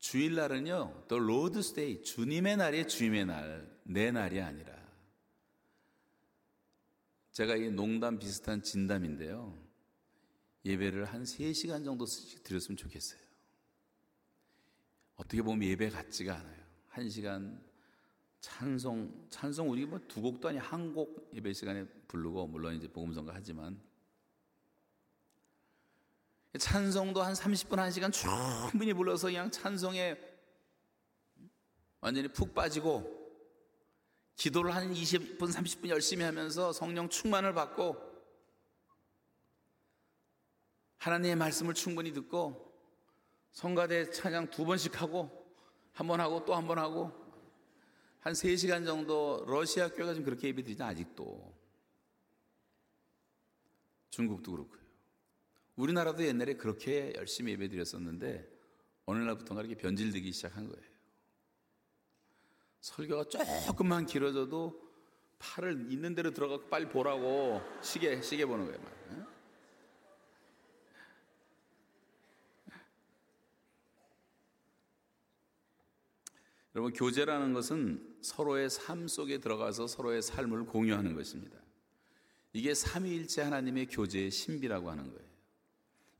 주일날은요, 또 Lord's day 주님의 날이 주님의 날, 내 날이 아니라 제가 이 농담 비슷한 진담인데요. 예배를 한 3시간 정도 드렸으면 좋겠어요. 어떻게 보면 예배 같지가 않아요. 1시간 찬송, 찬송 우리 뭐 두 곡도 아니 한 곡 예배 시간에 부르고 물론 이제 복음성가 하지만 찬송도 한 30분, 1시간 충분히 불러서 그냥 찬송에 완전히 푹 빠지고 기도를 한 20분, 30분 열심히 하면서 성령 충만을 받고 하나님의 말씀을 충분히 듣고 성가대 찬양 두 번씩 하고 한 번 하고 또 한 번 하고 한 3시간 정도 러시아 교회가 좀 그렇게 예배 드리죠 아직도 중국도 그렇고요 우리나라도 옛날에 그렇게 열심히 예배 드렸었는데 어느 날부터가 이렇게 변질되기 시작한 거예요. 설교가 조금만 길어져도 팔을 있는 대로 들어가고 빨리 보라고 시계 시계 보는 거예요. 여러분 교제라는 것은 서로의 삶 속에 들어가서 서로의 삶을 공유하는 것입니다. 이게 삼위일체 하나님의 교제의 신비라고 하는 거예요.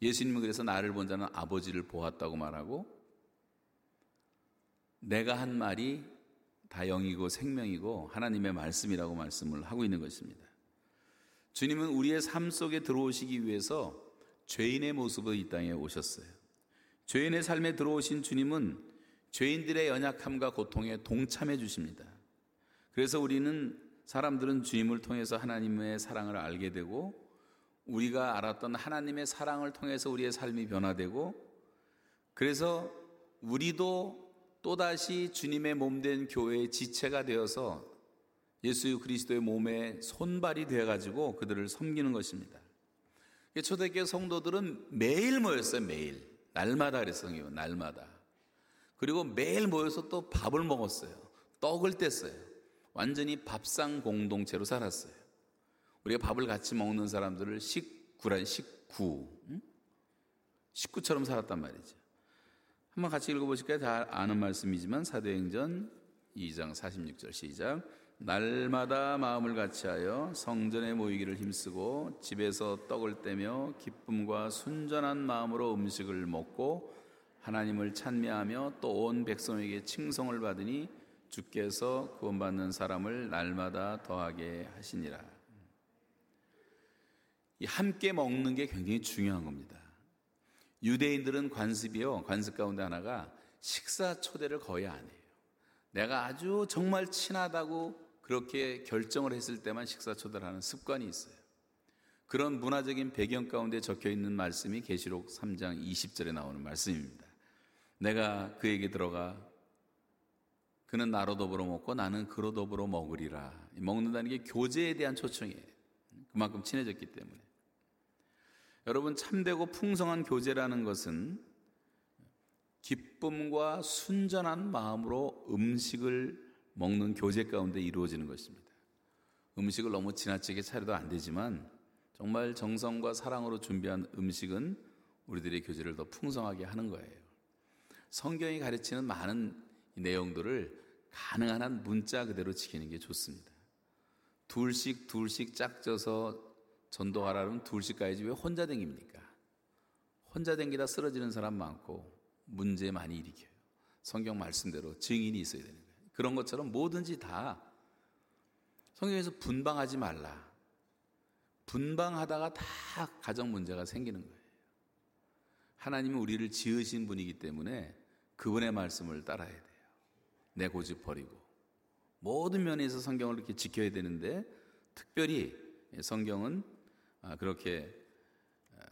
예수님은 그래서 나를 본 자는 아버지를 보았다고 말하고 내가 한 말이 다 영이고 생명이고 하나님의 말씀이라고 말씀을 하고 있는 것입니다. 주님은 우리의 삶 속에 들어오시기 위해서 죄인의 모습으로 이 땅에 오셨어요. 죄인의 삶에 들어오신 주님은 죄인들의 연약함과 고통에 동참해 주십니다. 그래서 우리는 사람들은 주님을 통해서 하나님의 사랑을 알게 되고 우리가 알았던 하나님의 사랑을 통해서 우리의 삶이 변화되고 그래서 우리도 또다시 주님의 몸된 교회의 지체가 되어서 예수 그리스도의 몸에 손발이 되어 가지고 그들을 섬기는 것입니다. 초대교회 성도들은 매일 모였어요. 매일. 날마다 그랬어요. 날마다. 그리고 매일 모여서 또 밥을 먹었어요. 떡을 뗐어요. 완전히 밥상 공동체로 살았어요. 우리가 밥을 같이 먹는 사람들을 식구란 식구, 응? 식구처럼 살았단 말이죠. 한번 같이 읽어보실까요? 다 아는 말씀이지만 사도행전 2장 46절 시작. 날마다 마음을 같이하여 성전에 모이기를 힘쓰고 집에서 떡을 떼며 기쁨과 순전한 마음으로 음식을 먹고 하나님을 찬미하며 또 온 백성에게 칭송을 받으니 주께서 구원받는 사람을 날마다 더하게 하시니라. 함께 먹는 게 굉장히 중요한 겁니다. 유대인들은 관습이요. 관습 가운데 하나가 식사 초대를 거의 안 해요. 내가 아주 정말 친하다고 그렇게 결정을 했을 때만 식사 초대를 하는 습관이 있어요. 그런 문화적인 배경 가운데 적혀 있는 말씀이 계시록 3장 20절에 나오는 말씀입니다. 내가 그에게 들어가 그는 나로 더불어 먹고 나는 그로 더불어 먹으리라. 먹는다는 게 교제에 대한 초청이에요. 그만큼 친해졌기 때문에. 여러분, 참되고 풍성한 교제라는 것은 기쁨과 순전한 마음으로 음식을 먹는 교제 가운데 이루어지는 것입니다. 음식을 너무 지나치게 차려도 안 되지만 정말 정성과 사랑으로 준비한 음식은 우리들의 교제를 더 풍성하게 하는 거예요. 성경이 가르치는 많은 내용들을 가능한 한 문자 그대로 지키는 게 좋습니다. 둘씩 둘씩 짝져서 전도하라면 둘씩 가야지 왜 혼자 댕깁니까? 혼자 댕기다 쓰러지는 사람 많고 문제 많이 일으켜요. 성경 말씀대로 증인이 있어야 되는 거예요. 그런 것처럼 뭐든지 다 성경에서 분방하지 말라. 분방하다가 다 가정 문제가 생기는 거예요. 하나님은 우리를 지으신 분이기 때문에 그분의 말씀을 따라야 돼요. 내 고집 버리고. 모든 면에서 성경을 이렇게 지켜야 되는데 특별히 성경은 아, 그렇게 어,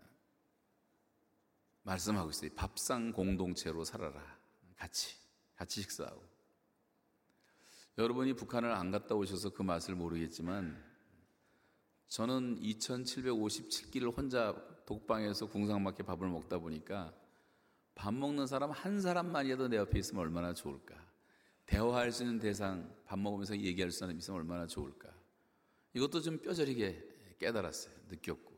말씀하고 있어요. 밥상 공동체로 살아라. 같이 같이 식사하고. 여러분이 북한을 안 갔다 오셔서 그 맛을 모르겠지만 저는 2757끼를 혼자 독방에서 궁상맞게 밥을 먹다 보니까 밥 먹는 사람 한 사람만이라도 내 옆에 있으면 얼마나 좋을까. 대화할 수 있는 대상, 밥 먹으면서 얘기할 수 있는 있으면 얼마나 좋을까. 이것도 좀 뼈저리게 깨달았어요. 느꼈고.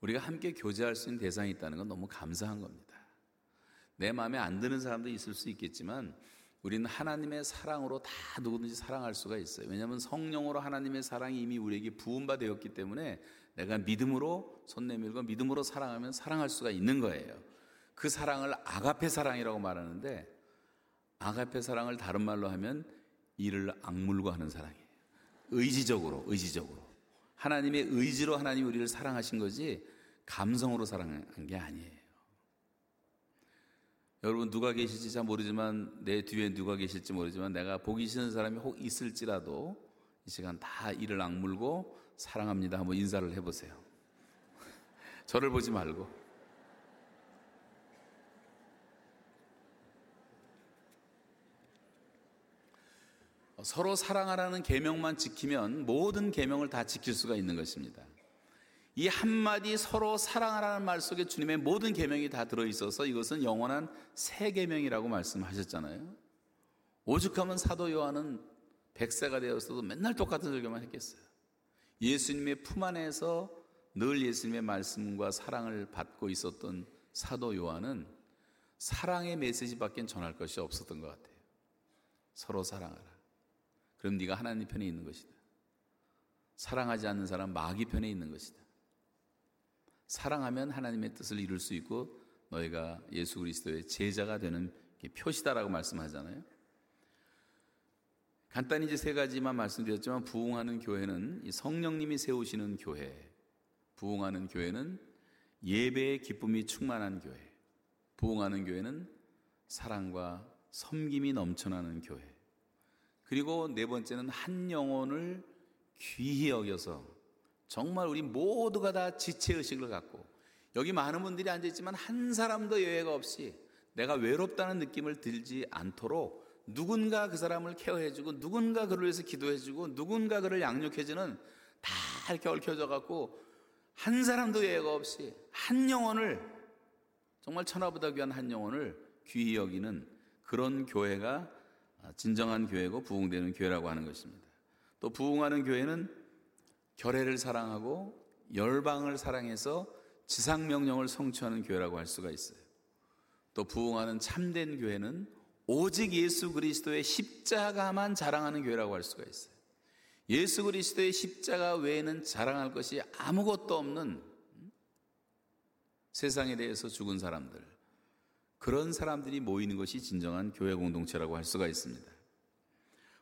우리가 함께 교제할 수 있는 대상이 있다는 건 너무 감사한 겁니다. 내 마음에 안 드는 사람도 있을 수 있겠지만 우리는 하나님의 사랑으로 다 누구든지 사랑할 수가 있어요. 왜냐하면 성령으로 하나님의 사랑이 이미 우리에게 부음바 되었기 때문에 내가 믿음으로 손 내밀고 믿음으로 사랑하면 사랑할 수가 있는 거예요. 그 사랑을 아가페 사랑이라고 말하는데 아가페 사랑을 다른 말로 하면 이를 악물고 하는 사랑이에요. 의지적으로, 의지적으로. 하나님의 의지로 하나님 우리를 사랑하신 거지 감성으로 사랑한 게 아니에요. 여러분 누가 계실지 잘 모르지만 내 뒤에 누가 계실지 모르지만 내가 보기 싫은 사람이 혹 있을지라도 이 시간 다 이를 악물고 사랑합니다. 한번 인사를 해보세요. 저를 보지 말고. 서로 사랑하라는 계명만 지키면 모든 계명을 다 지킬 수가 있는 것입니다. 이 한마디 서로 사랑하라는 말 속에 주님의 모든 계명이 다 들어 있어서 이것은 영원한 새 계명이라고 말씀하셨잖아요. 오죽하면 사도 요한은 백세가 되었어도 맨날 똑같은 설교만 했겠어요. 예수님의 품 안에서 늘 예수님의 말씀과 사랑을 받고 있었던 사도 요한은 사랑의 메시지밖에 전할 것이 없었던 것 같아요. 서로 사랑하라. 그럼 네가 하나님 편에 있는 것이다. 사랑하지 않는 사람 마귀 편에 있는 것이다. 사랑하면 하나님의 뜻을 이룰 수 있고 너희가 예수 그리스도의 제자가 되는 표시다라고 말씀하잖아요. 간단히 이제 세 가지만 말씀드렸지만 부흥하는 교회는 성령님이 세우시는 교회, 부흥하는 교회는 예배의 기쁨이 충만한 교회, 부흥하는 교회는 사랑과 섬김이 넘쳐나는 교회. 그리고 네 번째는 한 영혼을 귀히 여겨서 정말 우리 모두가 다 지체의식을 갖고 여기 많은 분들이 앉아있지만 한 사람도 여해가 없이 내가 외롭다는 느낌을 들지 않도록 누군가 그 사람을 케어해주고 누군가 그를 위해서 기도해주고 누군가 그를 양육해주는 다 이렇게 얽혀져 갖고 한 사람도 예외가 없이 한 영혼을 정말 천하보다 귀한 한 영혼을 귀히 여기는 그런 교회가 진정한 교회고 부흥되는 교회라고 하는 것입니다. 또 부흥하는 교회는 결례를 사랑하고 열방을 사랑해서 지상 명령을 성취하는 교회라고 할 수가 있어요. 또 부흥하는 참된 교회는 오직 예수 그리스도의 십자가만 자랑하는 교회라고 할 수가 있어요. 예수 그리스도의 십자가 외에는 자랑할 것이 아무것도 없는 세상에 대해서 죽은 사람들, 그런 사람들이 모이는 것이 진정한 교회 공동체라고 할 수가 있습니다.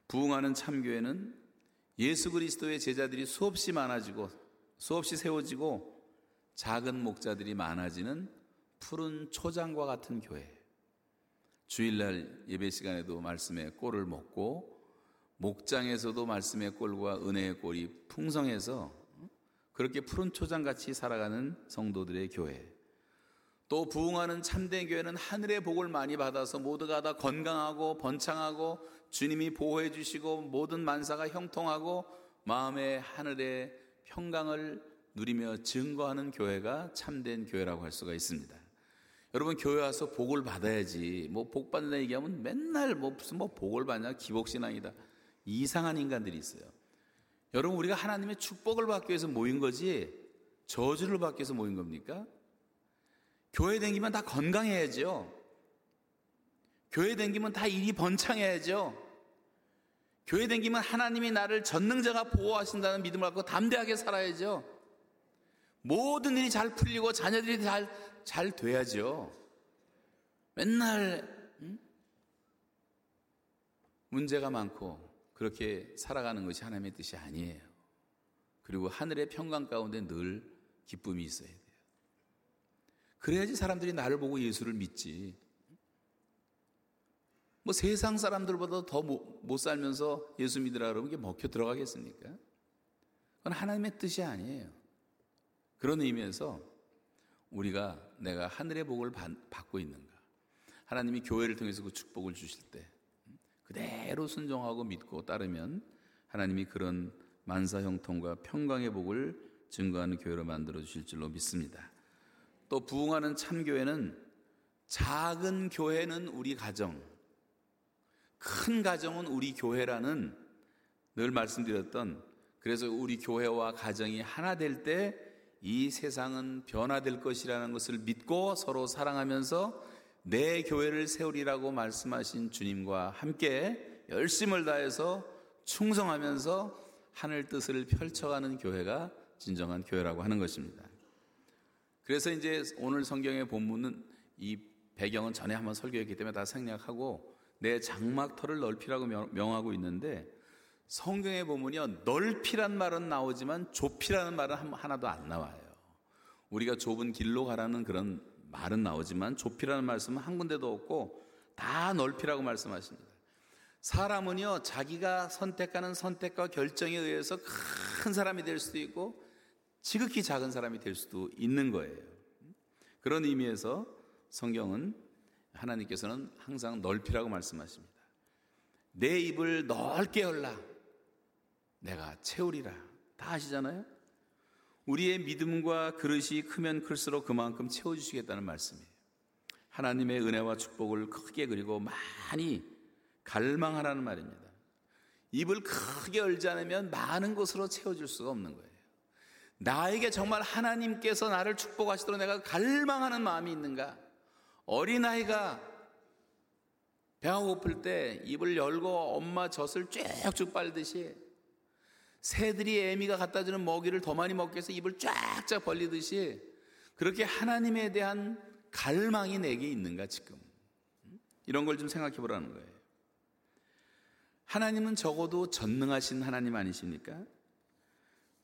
부흥하는 참교회는 예수 그리스도의 제자들이 수없이 많아지고 수없이 세워지고 작은 목자들이 많아지는 푸른 초장과 같은 교회. 주일날 예배 시간에도 말씀의 꼴을 먹고 목장에서도 말씀의 꼴과 은혜의 꼴이 풍성해서 그렇게 푸른 초장같이 살아가는 성도들의 교회. 또 부흥하는 참된 교회는 하늘의 복을 많이 받아서 모두가 다 건강하고 번창하고 주님이 보호해 주시고 모든 만사가 형통하고 마음의 하늘의 평강을 누리며 증거하는 교회가 참된 교회라고 할 수가 있습니다. 여러분 교회 와서 복을 받아야지 뭐 복 받는다 얘기하면 맨날 뭐 무슨 뭐 복을 받냐 기복신앙이다 이상한 인간들이 있어요. 여러분 우리가 하나님의 축복을 받기 위해서 모인 거지 저주를 받기 위해서 모인 겁니까? 교회 댕기면 다 건강해야죠. 교회 댕기면 다 일이 번창해야죠. 교회 댕기면 하나님이 나를 전능자가 보호하신다는 믿음을 갖고 담대하게 살아야죠. 모든 일이 잘 풀리고 자녀들이 잘, 잘 돼야죠. 맨날, 응? 문제가 많고 그렇게 살아가는 것이 하나님의 뜻이 아니에요. 그리고 하늘의 평강 가운데 늘 기쁨이 있어야 돼요. 그래야지 사람들이 나를 보고 예수를 믿지. 뭐 세상 사람들보다 더 못 살면서 예수 믿으라 그러면 이게 먹혀 들어가겠습니까? 그건 하나님의 뜻이 아니에요. 그런 의미에서 우리가 내가 하늘의 복을 받고 있는가. 하나님이 교회를 통해서 그 축복을 주실 때, 그대로 순종하고 믿고 따르면 하나님이 그런 만사 형통과 평강의 복을 증거하는 교회로 만들어 주실 줄로 믿습니다. 또 부흥하는 참교회는 작은 교회는 우리 가정, 큰 가정은 우리 교회라는 늘 말씀드렸던 그래서 우리 교회와 가정이 하나 될 때 이 세상은 변화될 것이라는 것을 믿고 서로 사랑하면서 내 교회를 세우리라고 말씀하신 주님과 함께 열심을 다해서 충성하면서 하늘 뜻을 펼쳐가는 교회가 진정한 교회라고 하는 것입니다. 그래서 이제 오늘 성경의 본문은 이 배경은 전에 한번 설교했기 때문에 다 생략하고 내 장막터를 넓히라고 명하고 있는데 성경의 본문이요 넓히란 말은 나오지만 좁히라는 말은 하나도 안 나와요. 우리가 좁은 길로 가라는 그런 말은 나오지만 좁히라는 말씀은 한 군데도 없고 다 넓히라고 말씀하십니다. 사람은요 자기가 선택하는 선택과 결정에 의해서 큰 사람이 될 수도 있고 지극히 작은 사람이 될 수도 있는 거예요. 그런 의미에서 성경은 하나님께서는 항상 넓히라고 말씀하십니다. 내 입을 넓게 열라. 내가 채우리라. 다 아시잖아요? 우리의 믿음과 그릇이 크면 클수록 그만큼 채워주시겠다는 말씀이에요. 하나님의 은혜와 축복을 크게 그리고 많이 갈망하라는 말입니다. 입을 크게 열지 않으면 많은 것으로 채워줄 수가 없는 거예요. 나에게 정말 하나님께서 나를 축복하시도록 내가 갈망하는 마음이 있는가? 어린아이가 배가 고플 때 입을 열고 엄마 젖을 쭉쭉 빨듯이 새들이 애미가 갖다 주는 먹이를 더 많이 먹기 위해서 입을 쫙쫙 벌리듯이 그렇게 하나님에 대한 갈망이 내게 있는가 지금 이런 걸 좀 생각해 보라는 거예요. 하나님은 적어도 전능하신 하나님 아니십니까?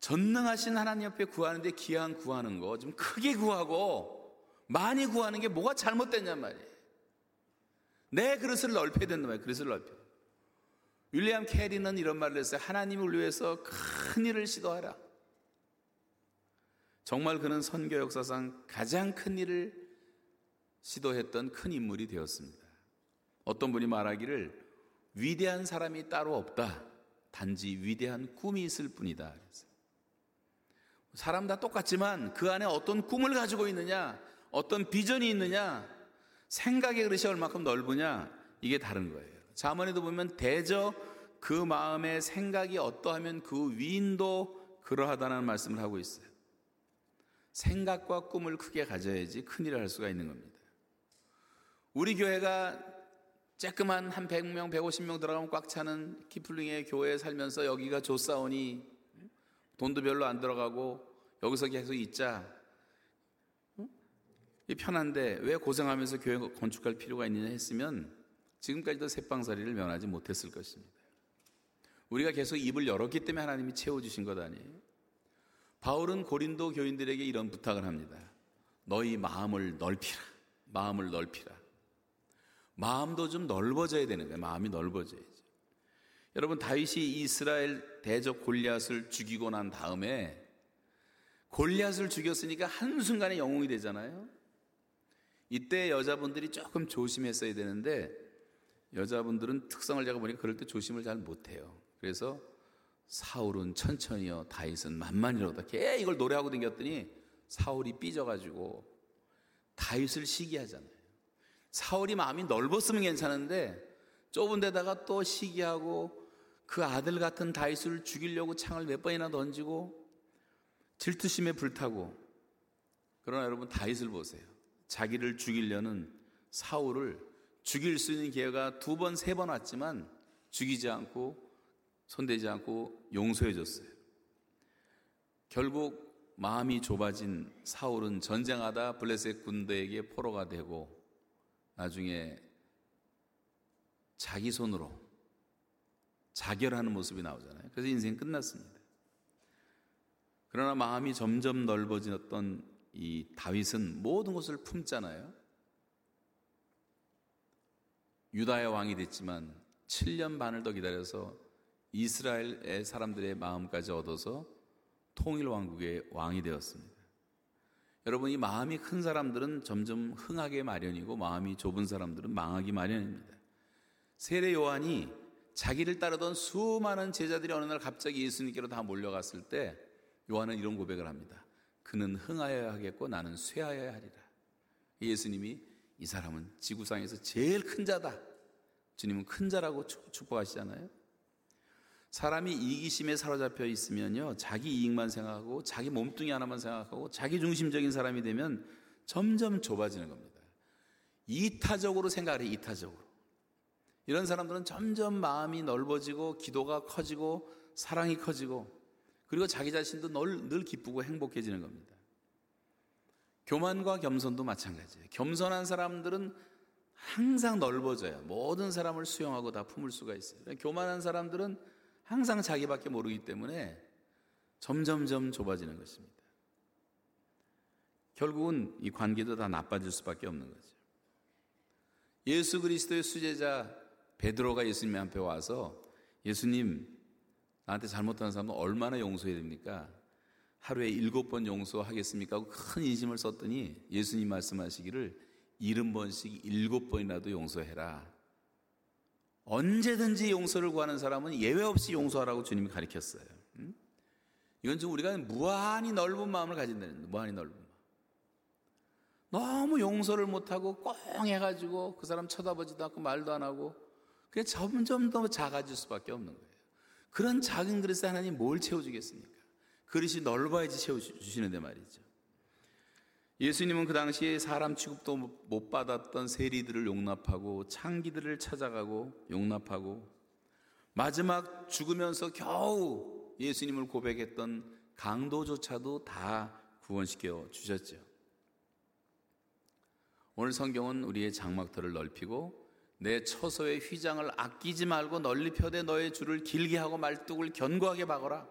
전능하신 하나님 옆에 구하는데 기한 구하는 거 좀 크게 구하고 많이 구하는 게 뭐가 잘못됐냔 말이에요. 내 그릇을 넓혀야 된단 말이에요. 그릇을 넓혀. 윌리엄 캐리는 이런 말을 했어요. 하나님을 위해서 큰 일을 시도하라. 정말 그는 선교 역사상 가장 큰 일을 시도했던 큰 인물이 되었습니다. 어떤 분이 말하기를 위대한 사람이 따로 없다. 단지 위대한 꿈이 있을 뿐이다. 사람 다 똑같지만 그 안에 어떤 꿈을 가지고 있느냐, 어떤 비전이 있느냐, 생각의 그릇이 얼마큼 넓으냐, 이게 다른 거예요. 자문에도 보면 대저 그 마음의 생각이 어떠하면 그 위인도 그러하다는 말씀을 하고 있어요. 생각과 꿈을 크게 가져야지 큰일을 할 수가 있는 겁니다. 우리 교회가 쬐끄만 한 100명, 150명 들어가면 꽉 차는 키플링의 교회에 살면서 여기가 좋사오니 돈도 별로 안 들어가고 여기서 계속 있자. 이 편한데 왜 고생하면서 교회 건축할 필요가 있느냐 했으면 지금까지도 새빵살이를 면하지 못했을 것입니다. 우리가 계속 입을 열었기 때문에 하나님이 채워주신 것 아니에요? 바울은 고린도 교인들에게 이런 부탁을 합니다. 너희 마음을 넓히라. 마음을 넓히라. 마음도 좀 넓어져야 되는 거예요. 마음이 넓어져야죠. 여러분 다윗이 이스라엘 대적 골리앗을 죽이고 난 다음에 골리앗을 죽였으니까 한순간에 영웅이 되잖아요. 이때 여자분들이 조금 조심했어야 되는데 여자분들은 특성을 제가 보니까 그럴 때 조심을 잘 못해요. 그래서 사울은 천천히요, 다윗은 만만이로다. 걔 이걸 노래하고 댕겼더니 사울이 삐져가지고 다윗을 시기하잖아요. 사울이 마음이 넓었으면 괜찮은데 좁은 데다가 또 시기하고 그 아들 같은 다윗을 죽이려고 창을 몇 번이나 던지고 질투심에 불타고 그러나 여러분 다윗을 보세요. 자기를 죽이려는 사울을 죽일 수 있는 기회가 두 번, 세 번 왔지만 죽이지 않고 손대지 않고 용서해 줬어요. 결국 마음이 좁아진 사울은 전쟁하다 블레셋 군대에게 포로가 되고 나중에 자기 손으로 자결하는 모습이 나오잖아요. 그래서 인생 끝났습니다. 그러나 마음이 점점 넓어졌던 이 다윗은 모든 것을 품잖아요. 유다의 왕이 됐지만 7년 반을 더 기다려서 이스라엘의 사람들의 마음까지 얻어서 통일 왕국의 왕이 되었습니다. 여러분 이 마음이 큰 사람들은 점점 흥하게 마련이고 마음이 좁은 사람들은 망하기 마련입니다. 세례 요한이 자기를 따르던 수많은 제자들이 어느 날 갑자기 예수님께로 다 몰려갔을 때 요한은 이런 고백을 합니다. 그는 흥하여야 하겠고 나는 쇠하여야 하리라. 예수님이 이 사람은 지구상에서 제일 큰 자다. 주님은 큰 자라고 축복하시잖아요. 사람이 이기심에 사로잡혀 있으면요, 자기 이익만 생각하고, 자기 몸뚱이 하나만 생각하고, 자기 중심적인 사람이 되면 점점 좁아지는 겁니다. 이타적으로 생각을 해, 이타적으로. 이런 사람들은 점점 마음이 넓어지고, 기도가 커지고, 사랑이 커지고, 그리고 자기 자신도 늘, 늘 기쁘고 행복해지는 겁니다. 교만과 겸손도 마찬가지예요. 겸손한 사람들은 항상 넓어져요. 모든 사람을 수용하고 다 품을 수가 있어요. 교만한 사람들은 항상 자기밖에 모르기 때문에 점점점 좁아지는 것입니다. 결국은 이 관계도 다 나빠질 수밖에 없는 거죠. 예수 그리스도의 수제자 베드로가 예수님 앞에 와서 예수님 나한테 잘못한 사람은 얼마나 용서해야 됩니까? 하루에 일곱 번 용서하겠습니까? 하고 큰 인심을 썼더니 예수님 말씀하시기를 일흔 번씩 일곱 번이라도 용서해라. 언제든지 용서를 구하는 사람은 예외 없이 용서하라고 주님이 가르쳤어요. 이건 좀 우리가 무한히 넓은 마음을 가진다는 무한히 넓은 마음. 너무 용서를 못하고 꽁 해가지고 그 사람 쳐다보지도 않고 말도 안 하고 그게 점점 더 작아질 수밖에 없는 거예요. 그런 작은 그릇에 하나님 뭘 채워주겠습니까? 그릇이 넓어야지 채워주시는데 말이죠. 예수님은 그 당시에 사람 취급도 못 받았던 세리들을 용납하고 창기들을 찾아가고 용납하고 마지막 죽으면서 겨우 예수님을 고백했던 강도조차도 다 구원시켜 주셨죠. 오늘 성경은 우리의 장막터를 넓히고 내 처소의 휘장을 아끼지 말고 널리 펴대 너의 줄을 길게 하고 말뚝을 견고하게 박어라.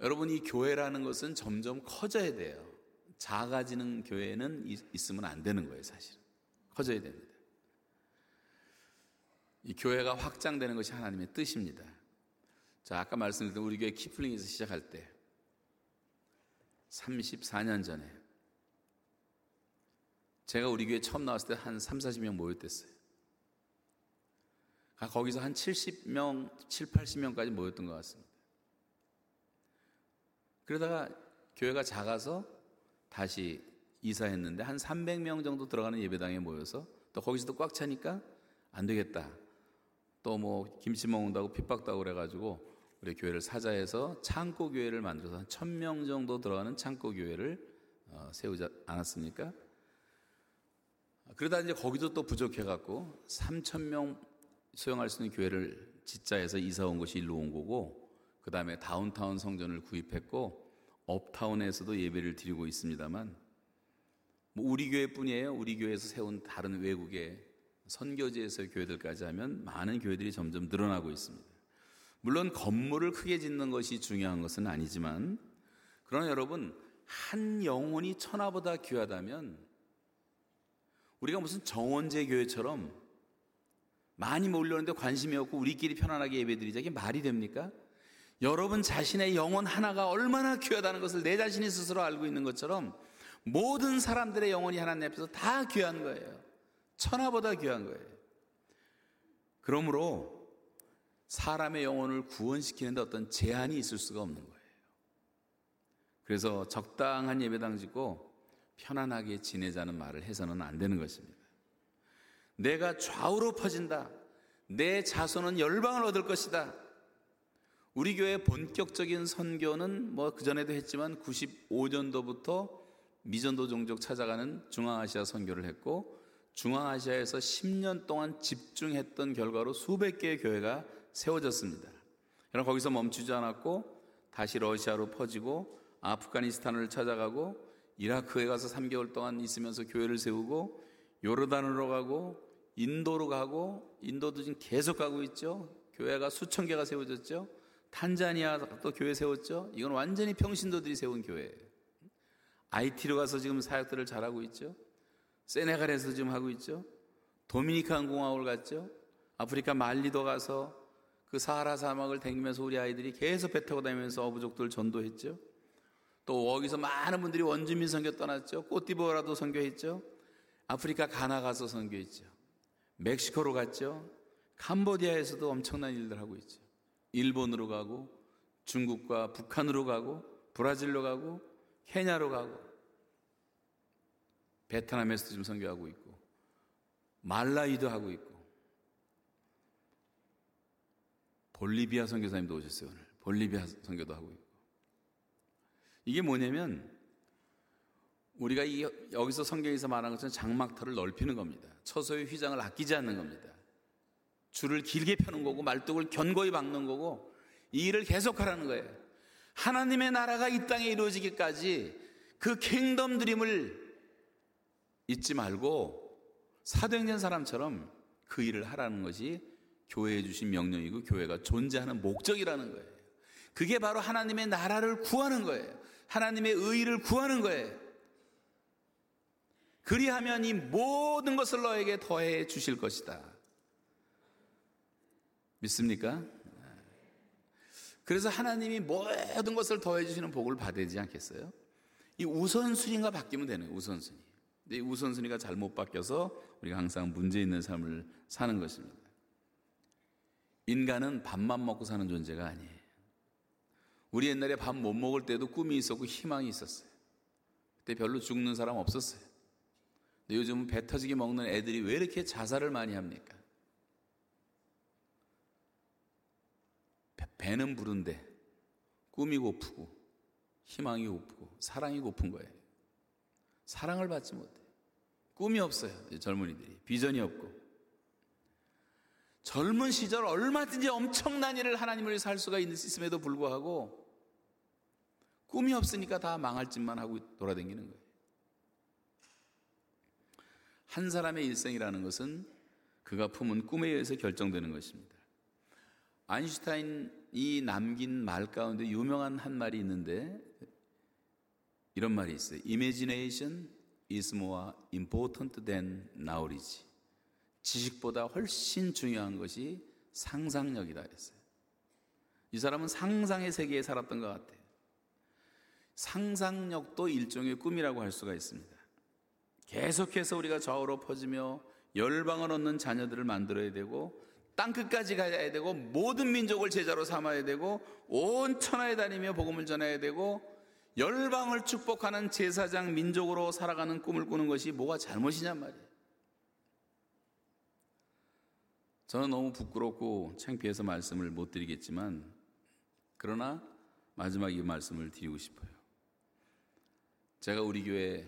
여러분 이 교회라는 것은 점점 커져야 돼요. 작아지는 교회는 있으면 안 되는 거예요, 사실은. 커져야 됩니다. 이 교회가 확장되는 것이 하나님의 뜻입니다. 자, 아까 말씀드린 우리 교회 키플링에서 시작할 때 34년 전에 제가 우리 교회 처음 나왔을 때 한 3, 40명 모였댔어요. 거기서 한 70명, 7, 80명까지 모였던 것 같습니다. 그러다가 교회가 작아서 다시 이사했는데 한 300명 정도 들어가는 예배당에 모여서 또 거기서도 꽉 차니까 안 되겠다. 또 뭐 김치 먹는다고 핍박도 하고 그래가지고 우리 교회를 사자해서 창고 교회를 만들어서 한 1000명 정도 들어가는 창고 교회를 어, 세우지 않았습니까? 그러다 이제 거기도 또 부족해갖고 3,000명 수용할 수 있는 교회를 짓자해서 이사 온 것이 일로 온 거고 그 다음에 다운타운 성전을 구입했고 업타운에서도 예배를 드리고 있습니다만 뭐 우리 교회뿐이에요. 우리 교회에서 세운 다른 외국의 선교지에서 교회들까지 하면 많은 교회들이 점점 늘어나고 있습니다. 물론 건물을 크게 짓는 것이 중요한 것은 아니지만 그러나 여러분 한 영혼이 천하보다 귀하다면 우리가 무슨 정원제 교회처럼 많이 몰려오는데 관심이 없고 우리끼리 편안하게 예배드리자 이게 말이 됩니까? 여러분 자신의 영혼 하나가 얼마나 귀하다는 것을 내 자신이 스스로 알고 있는 것처럼 모든 사람들의 영혼이 하나님 앞에서 다 귀한 거예요. 천하보다 귀한 거예요. 그러므로 사람의 영혼을 구원시키는데 어떤 제한이 있을 수가 없는 거예요. 그래서 적당한 예배당 짓고 편안하게 지내자는 말을 해서는 안 되는 것입니다. 내가 좌우로 퍼진다. 내 자손은 열방을 얻을 것이다. 우리 교회 본격적인 선교는 뭐 그전에도 했지만 95년도부터 미전도 종족 찾아가는 중앙아시아 선교를 했고 중앙아시아에서 10년 동안 집중했던 결과로 수백 개의 교회가 세워졌습니다. 그러나 거기서 멈추지 않았고 다시 러시아로 퍼지고 아프가니스탄을 찾아가고 이라크에 가서 3개월 동안 있으면서 교회를 세우고 요르단으로 가고 인도로 가고 인도도 지금 계속 가고 있죠. 교회가 수천 개가 세워졌죠. 탄자니아 또 교회 세웠죠. 이건 완전히 평신도들이 세운 교회예요. IT로 가서 지금 사역들을 잘하고 있죠. 세네갈에서 지금 하고 있죠. 도미니칸 공화국을 갔죠. 아프리카 말리도 가서 그 사하라 사막을 댕기면서 우리 아이들이 계속 배 타고 다니면서 어부족들 전도했죠. 또 거기서 많은 분들이 원주민 선교 떠났죠. 꽃디보라도 선교했죠. 아프리카 가나 가서 선교했죠. 멕시코로 갔죠. 캄보디아에서도 엄청난 일들 하고 있죠. 일본으로 가고 중국과 북한으로 가고 브라질로 가고 케냐로 가고 베트남에서도 지금 선교하고 있고 말라이도 하고 있고 볼리비아 선교사님도 오셨어요 오늘 볼리비아 선교도 하고 있고 이게 뭐냐면 우리가 이, 여기서 성경에서 말하는 것처럼 장막터를 넓히는 겁니다. 처소의 휘장을 아끼지 않는 겁니다. 줄을 길게 펴는 거고 말뚝을 견고히 박는 거고 이 일을 계속하라는 거예요. 하나님의 나라가 이 땅에 이루어지기까지 그 킹덤 드림을 잊지 말고 사도행전 사람처럼 그 일을 하라는 것이 교회에 주신 명령이고 교회가 존재하는 목적이라는 거예요. 그게 바로 하나님의 나라를 구하는 거예요. 하나님의 의를 구하는 거예요. 그리하면 이 모든 것을 너에게 더해 주실 것이다. 믿습니까? 그래서 하나님이 모든 것을 더해 주시는 복을 되지 않겠어요? 이 우선순위가 바뀌면 되는 거예요, 우선순위. 근데 이 우선순위가 잘못 바뀌어서 우리가 항상 문제 있는 삶을 사는 것입니다. 인간은 밥만 먹고 사는 존재가 아니에요. 우리 옛날에 밥 못 먹을 때도 꿈이 있었고 희망이 있었어요. 그때 별로 죽는 사람 없었어요. 근데 요즘은 배 터지게 먹는 애들이 왜 이렇게 자살을 많이 합니까? 배 는 부른데 꿈이 고프고 희망이 고프고 사랑이 고픈 거예요. 사랑을 받지 못해. 꿈이 없어요. 젊은이들이. 비전이 없고. 젊은 시절 얼마든지 엄청난 일을 하나님을 위해서 할 수가 있음에도 불구하고 꿈이 없으니까 다 망할 짓만 하고 돌아다니는 거예요. 한 사람의 일생이라는 것은 그가 품은 꿈에 의해서 결정되는 것입니다. 아인슈타인이 남긴 말 가운데 유명한 한 말이 있는데 이런 말이 있어요. Imagination is more important than knowledge. 지식보다 훨씬 중요한 것이 상상력이다 했어요. 이 사람은 상상의 세계에 살았던 것 같아요. 상상력도 일종의 꿈이라고 할 수가 있습니다. 계속해서 우리가 좌우로 퍼지며 열방을 얻는 자녀들을 만들어야 되고 땅 끝까지 가야 되고 모든 민족을 제자로 삼아야 되고 온 천하에 다니며 복음을 전해야 되고 열방을 축복하는 제사장 민족으로 살아가는 꿈을 꾸는 것이 뭐가 잘못이냔 말이에요. 저는 너무 부끄럽고 창피해서 말씀을 못 드리겠지만 그러나 마지막 이 말씀을 드리고 싶어요. 제가 우리 교회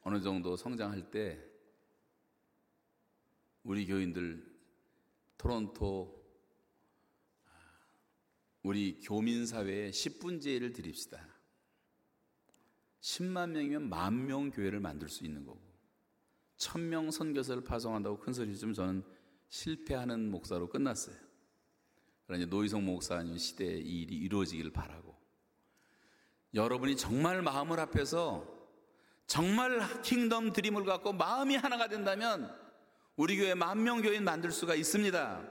어느 정도 성장할 때 우리 교인들 토론토 우리 교민사회에 10분제를 드립시다. 10만 명이면 만 명 교회를 만들 수 있는 거고 1000명 선교사를 파송한다고 큰 소리 좀 저는 실패하는 목사로 끝났어요. 그러니 노희성 목사님 시대에 이 일이 이루어지기를 바라고 여러분이 정말 마음을 합해서 정말 킹덤 드림을 갖고 마음이 하나가 된다면 우리 교회 만명 교인 만들 수가 있습니다.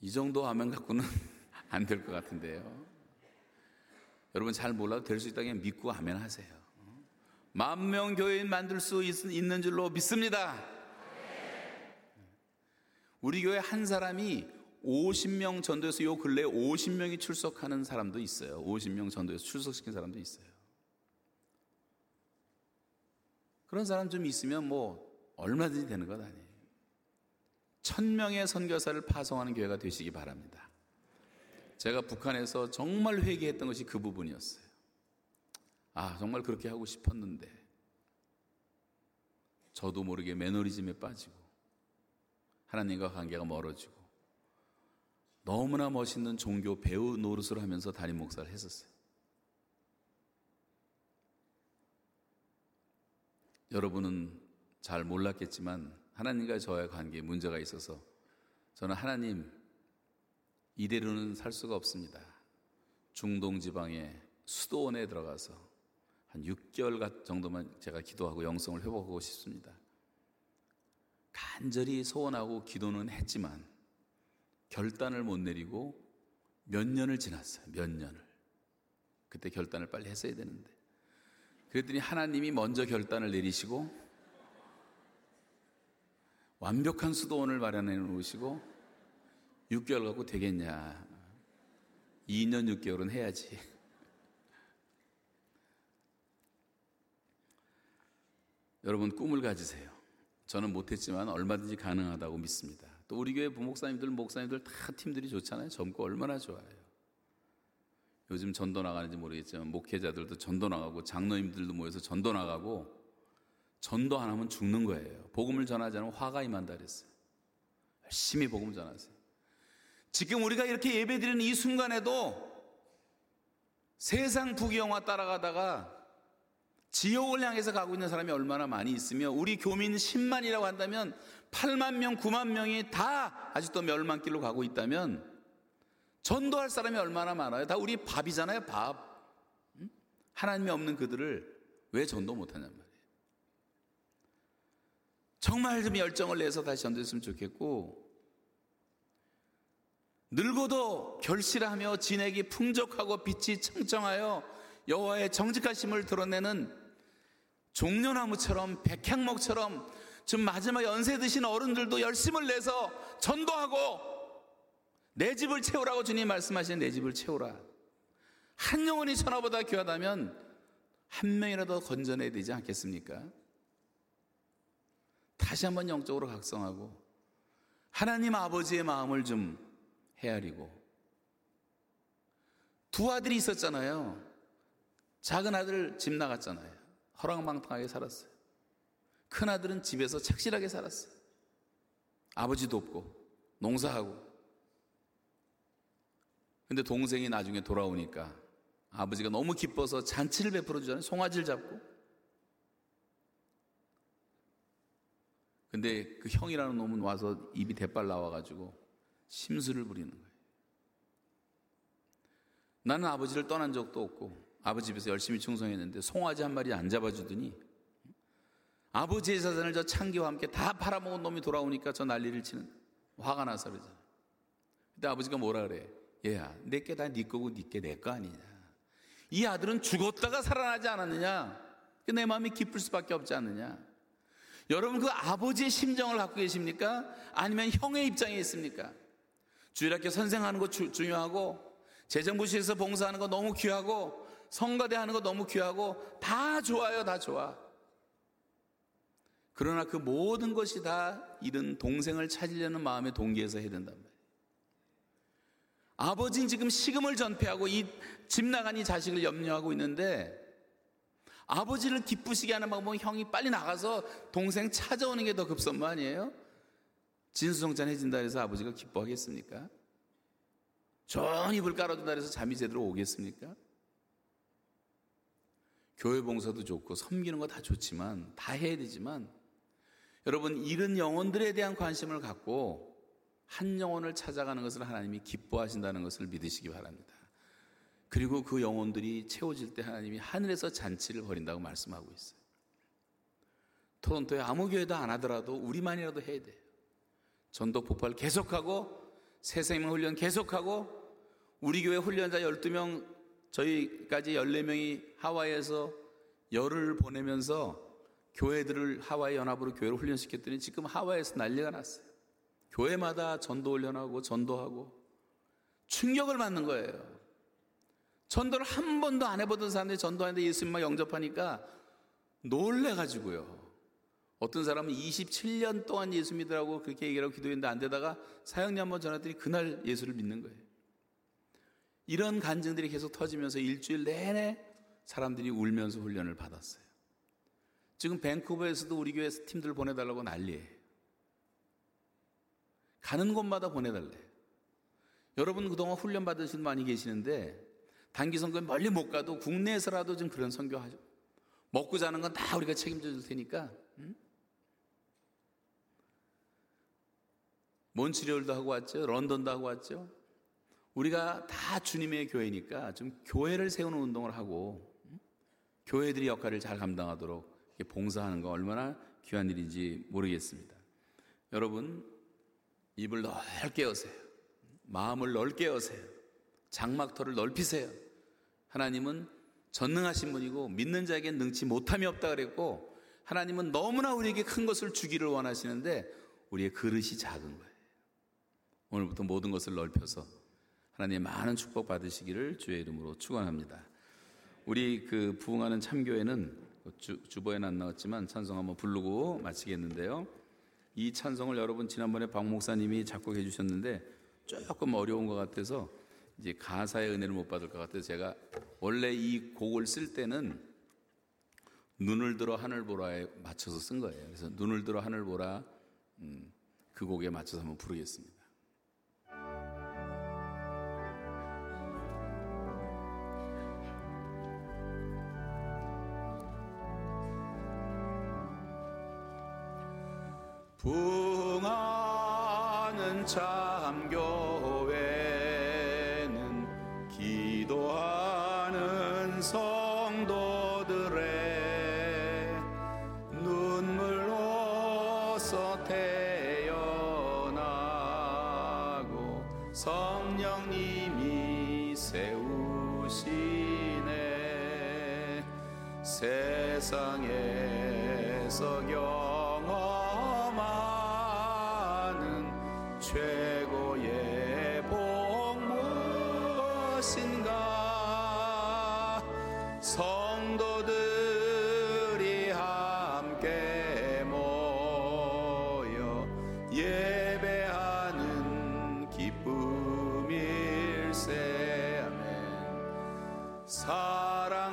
이 정도 하면 갖고는 안 될 것 같은데요. 여러분 잘 몰라도 될 수 있다면 믿고 아멘 하세요. 만명 교인 만들 수 있 는 줄로 믿습니다. 우리 교회 한 사람이 50명 전도에서 요 근래에 50명이 출석하는 사람도 있어요. 50명 전도에서 출석시킨 사람도 있어요. 그런 사람 좀 있으면 뭐 얼마든지 되는 것 아니에요. 천 명의 선교사를 파송하는 교회가 되시기 바랍니다. 제가 북한에서 정말 회개했던 것이 그 부분이었어요. 아, 정말 그렇게 하고 싶었는데, 저도 모르게 매너리즘에 빠지고, 하나님과 관계가 멀어지고, 너무나 멋있는 종교 배우 노릇을 하면서 담임 목사를 했었어요. 여러분은 잘 몰랐겠지만 하나님과 저의 관계에 문제가 있어서 저는 하나님 이대로는 살 수가 없습니다. 중동 지방의 수도원에 들어가서 한 6개월 정도만 제가 기도하고 영성을 회복하고 싶습니다. 간절히 소원하고 기도는 했지만 결단을 못 내리고 몇 년을 지났어요. 몇 년을. 그때 결단을 빨리 했어야 되는데. 그랬더니 하나님이 먼저 결단을 내리시고 완벽한 수도원을 마련해 놓으시고 6개월 갖고 되겠냐. 2년 6개월은 해야지. 여러분 꿈을 가지세요. 저는 못했지만 얼마든지 가능하다고 믿습니다. 또 우리 교회 부목사님들, 목사님들 다 팀들이 좋잖아요. 젊고 얼마나 좋아요. 요즘 전도 나가는지 모르겠지만 목회자들도 전도 나가고 장로님들도 모여서 전도 나가고 전도 안 하면 죽는 거예요. 복음을 전하지 않으면 화가 임한다 그랬어요. 열심히 복음 전하세요. 지금 우리가 이렇게 예배드리는 이 순간에도 세상 부귀영화 따라가다가 지옥을 향해서 가고 있는 사람이 얼마나 많이 있으며 우리 교민 10만이라고 한다면 8만 명, 9만 명이 다 아직도 멸망길로 가고 있다면 전도할 사람이 얼마나 많아요? 다 우리 밥이잖아요, 밥. 하나님이 없는 그들을 왜 전도 못하냔 말이에요. 정말 좀 열정을 내서 다시 전도했으면 좋겠고 늙어도 결실하며 진액이 풍족하고 빛이 청청하여 여호와의 정직하심을 드러내는 종려나무처럼 백향목처럼 지금 마지막 연세 드신 어른들도 열심을 내서 전도하고 내 집을 채우라고 주님 말씀하시는 내 집을 채우라. 한 영혼이 천하보다 귀하다면 한 명이라도 건져내야 되지 않겠습니까? 다시 한번 영적으로 각성하고 하나님 아버지의 마음을 좀 헤아리고 두 아들이 있었잖아요. 작은 아들 집 나갔잖아요. 허랑방탕하게 살았어요. 큰 아들은 집에서 착실하게 살았어요. 아버지도 없고 농사하고. 근데 동생이 나중에 돌아오니까 아버지가 너무 기뻐서 잔치를 베풀어 주잖아요. 송아지를 잡고. 근데 그 형이라는 놈은 와서 입이 대빨 나와가지고 심술을 부리는 거예요. 나는 아버지를 떠난 적도 없고 아버지 집에서 열심히 충성했는데 송아지 한 마리 안 잡아주더니 아버지의 자산을 저 창기와 함께 다 팔아먹은 놈이 돌아오니까 저 난리를 치는 화가 나서 그러잖아. 근데 아버지가 뭐라 그래? 얘야, 내게 다 네 거고 네게 내 거 아니냐. 이 아들은 죽었다가 살아나지 않았느냐? 내 마음이 기쁠 수밖에 없지 않느냐? 여러분 그 아버지의 심정을 갖고 계십니까? 아니면 형의 입장에 있습니까? 주일학교 선생하는 거 주, 중요하고 재정부시에서 봉사하는 거 너무 귀하고 성가대 하는 거 너무 귀하고 다 좋아요, 다 좋아. 그러나 그 모든 것이 다 잃은 동생을 찾으려는 마음의 동기에서 해야 된단 말이에요. 아버지는 지금 식음을 전폐하고 이 집 나간 이 자식을 염려하고 있는데 아버지를 기쁘시게 하는 방법은 형이 빨리 나가서 동생 찾아오는 게 더 급선무 아니에요? 진수성찬해진다 해서 아버지가 기뻐하겠습니까? 좋은 이불 깔아준다 해서 잠이 제대로 오겠습니까? 교회 봉사도 좋고 섬기는 거 다 좋지만 다 해야 되지만 여러분 잃은 영혼들에 대한 관심을 갖고 한 영혼을 찾아가는 것을 하나님이 기뻐하신다는 것을 믿으시기 바랍니다. 그리고 그 영혼들이 채워질 때 하나님이 하늘에서 잔치를 벌인다고 말씀하고 있어요. 토론토에 아무 교회도 안 하더라도 우리만이라도 해야 돼요. 전도 폭발 계속하고 새생명 훈련 계속하고 우리 교회 훈련자 12명 저희까지 14명이 하와이에서 열을 보내면서 교회들을 하와이 연합으로 교회를 훈련시켰더니 지금 하와이에서 난리가 났어요. 교회마다 전도 훈련하고 전도하고 충격을 받는 거예요. 전도를 한 번도 안 해보던 사람들이 전도하는데 예수님만 영접하니까 놀래가지고요. 어떤 사람은 27년 동안 예수 믿으라고 그렇게 얘기하고 기도했는데 안 되다가 사형리 한번 전했더니 그날 예수를 믿는 거예요. 이런 간증들이 계속 터지면서 일주일 내내 사람들이 울면서 훈련을 받았어요. 지금 밴쿠버에서도 우리 교회 팀들 보내달라고 난리예요. 가는 곳마다 보내달래. 여러분 그동안 훈련 받으신 분 많이 계시는데 단기 선거에 멀리 못 가도 국내에서라도 좀 그런 선교하죠. 먹고 자는 건 다 우리가 책임져 줄 테니까. 응? 몬트리올도 하고 왔죠. 런던도 하고 왔죠. 우리가 다 주님의 교회니까 좀 교회를 세우는 운동을 하고 교회들이 역할을 잘 감당하도록 봉사하는 거 얼마나 귀한 일인지 모르겠습니다. 여러분 입을 넓게 여세요. 마음을 넓게 여세요. 장막터를 넓히세요. 하나님은 전능하신 분이고 믿는 자에게 능치 못함이 없다 그랬고 하나님은 너무나 우리에게 큰 것을 주기를 원하시는데 우리의 그릇이 작은 거예요. 오늘부터 모든 것을 넓혀서 하나님의 많은 축복 받으시기를 주의 이름으로 축원합니다. 우리 그 부흥하는 참교회는 주, 주보에는 안 나왔지만 찬송 한번 부르고 마치겠는데요. 이 찬송을 여러분 지난번에 박 목사님이 작곡해 주셨는데 조금 어려운 것 같아서 이제 가사의 은혜를 못 받을 것 같아서 제가 원래 이 곡을 쓸 때는 눈을 들어 하늘 보라에 맞춰서 쓴 거예요. 그래서 눈을 들어 하늘 보라 음, 그 곡에 맞춰서 한번 부르겠습니다. Poor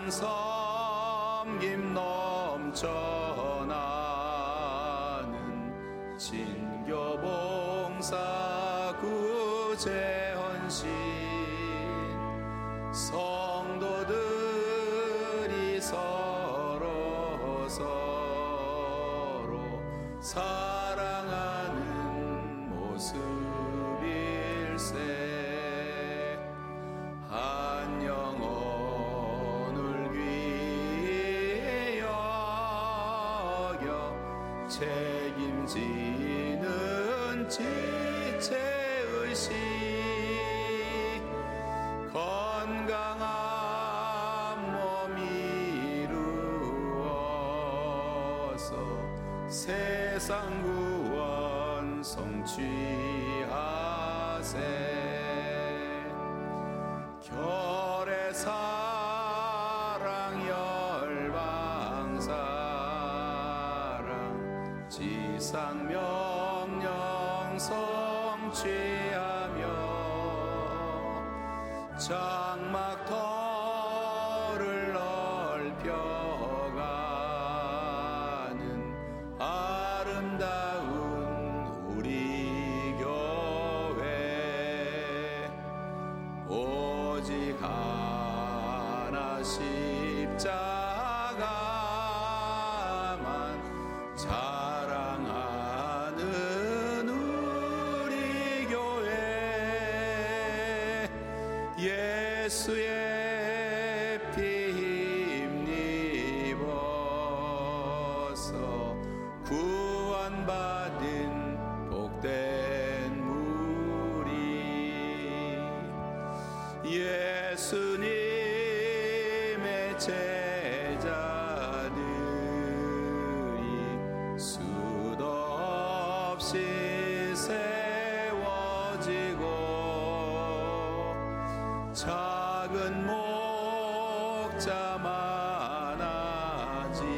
사랑 섬김 넘쳐나는 진교봉사 구제헌신 세상 구원 성취하세. 결의 사랑 열방 사랑 지상 명령 성취하며 장막 터 제자들이 수도 없이 세워지고 작은 목자 많아지는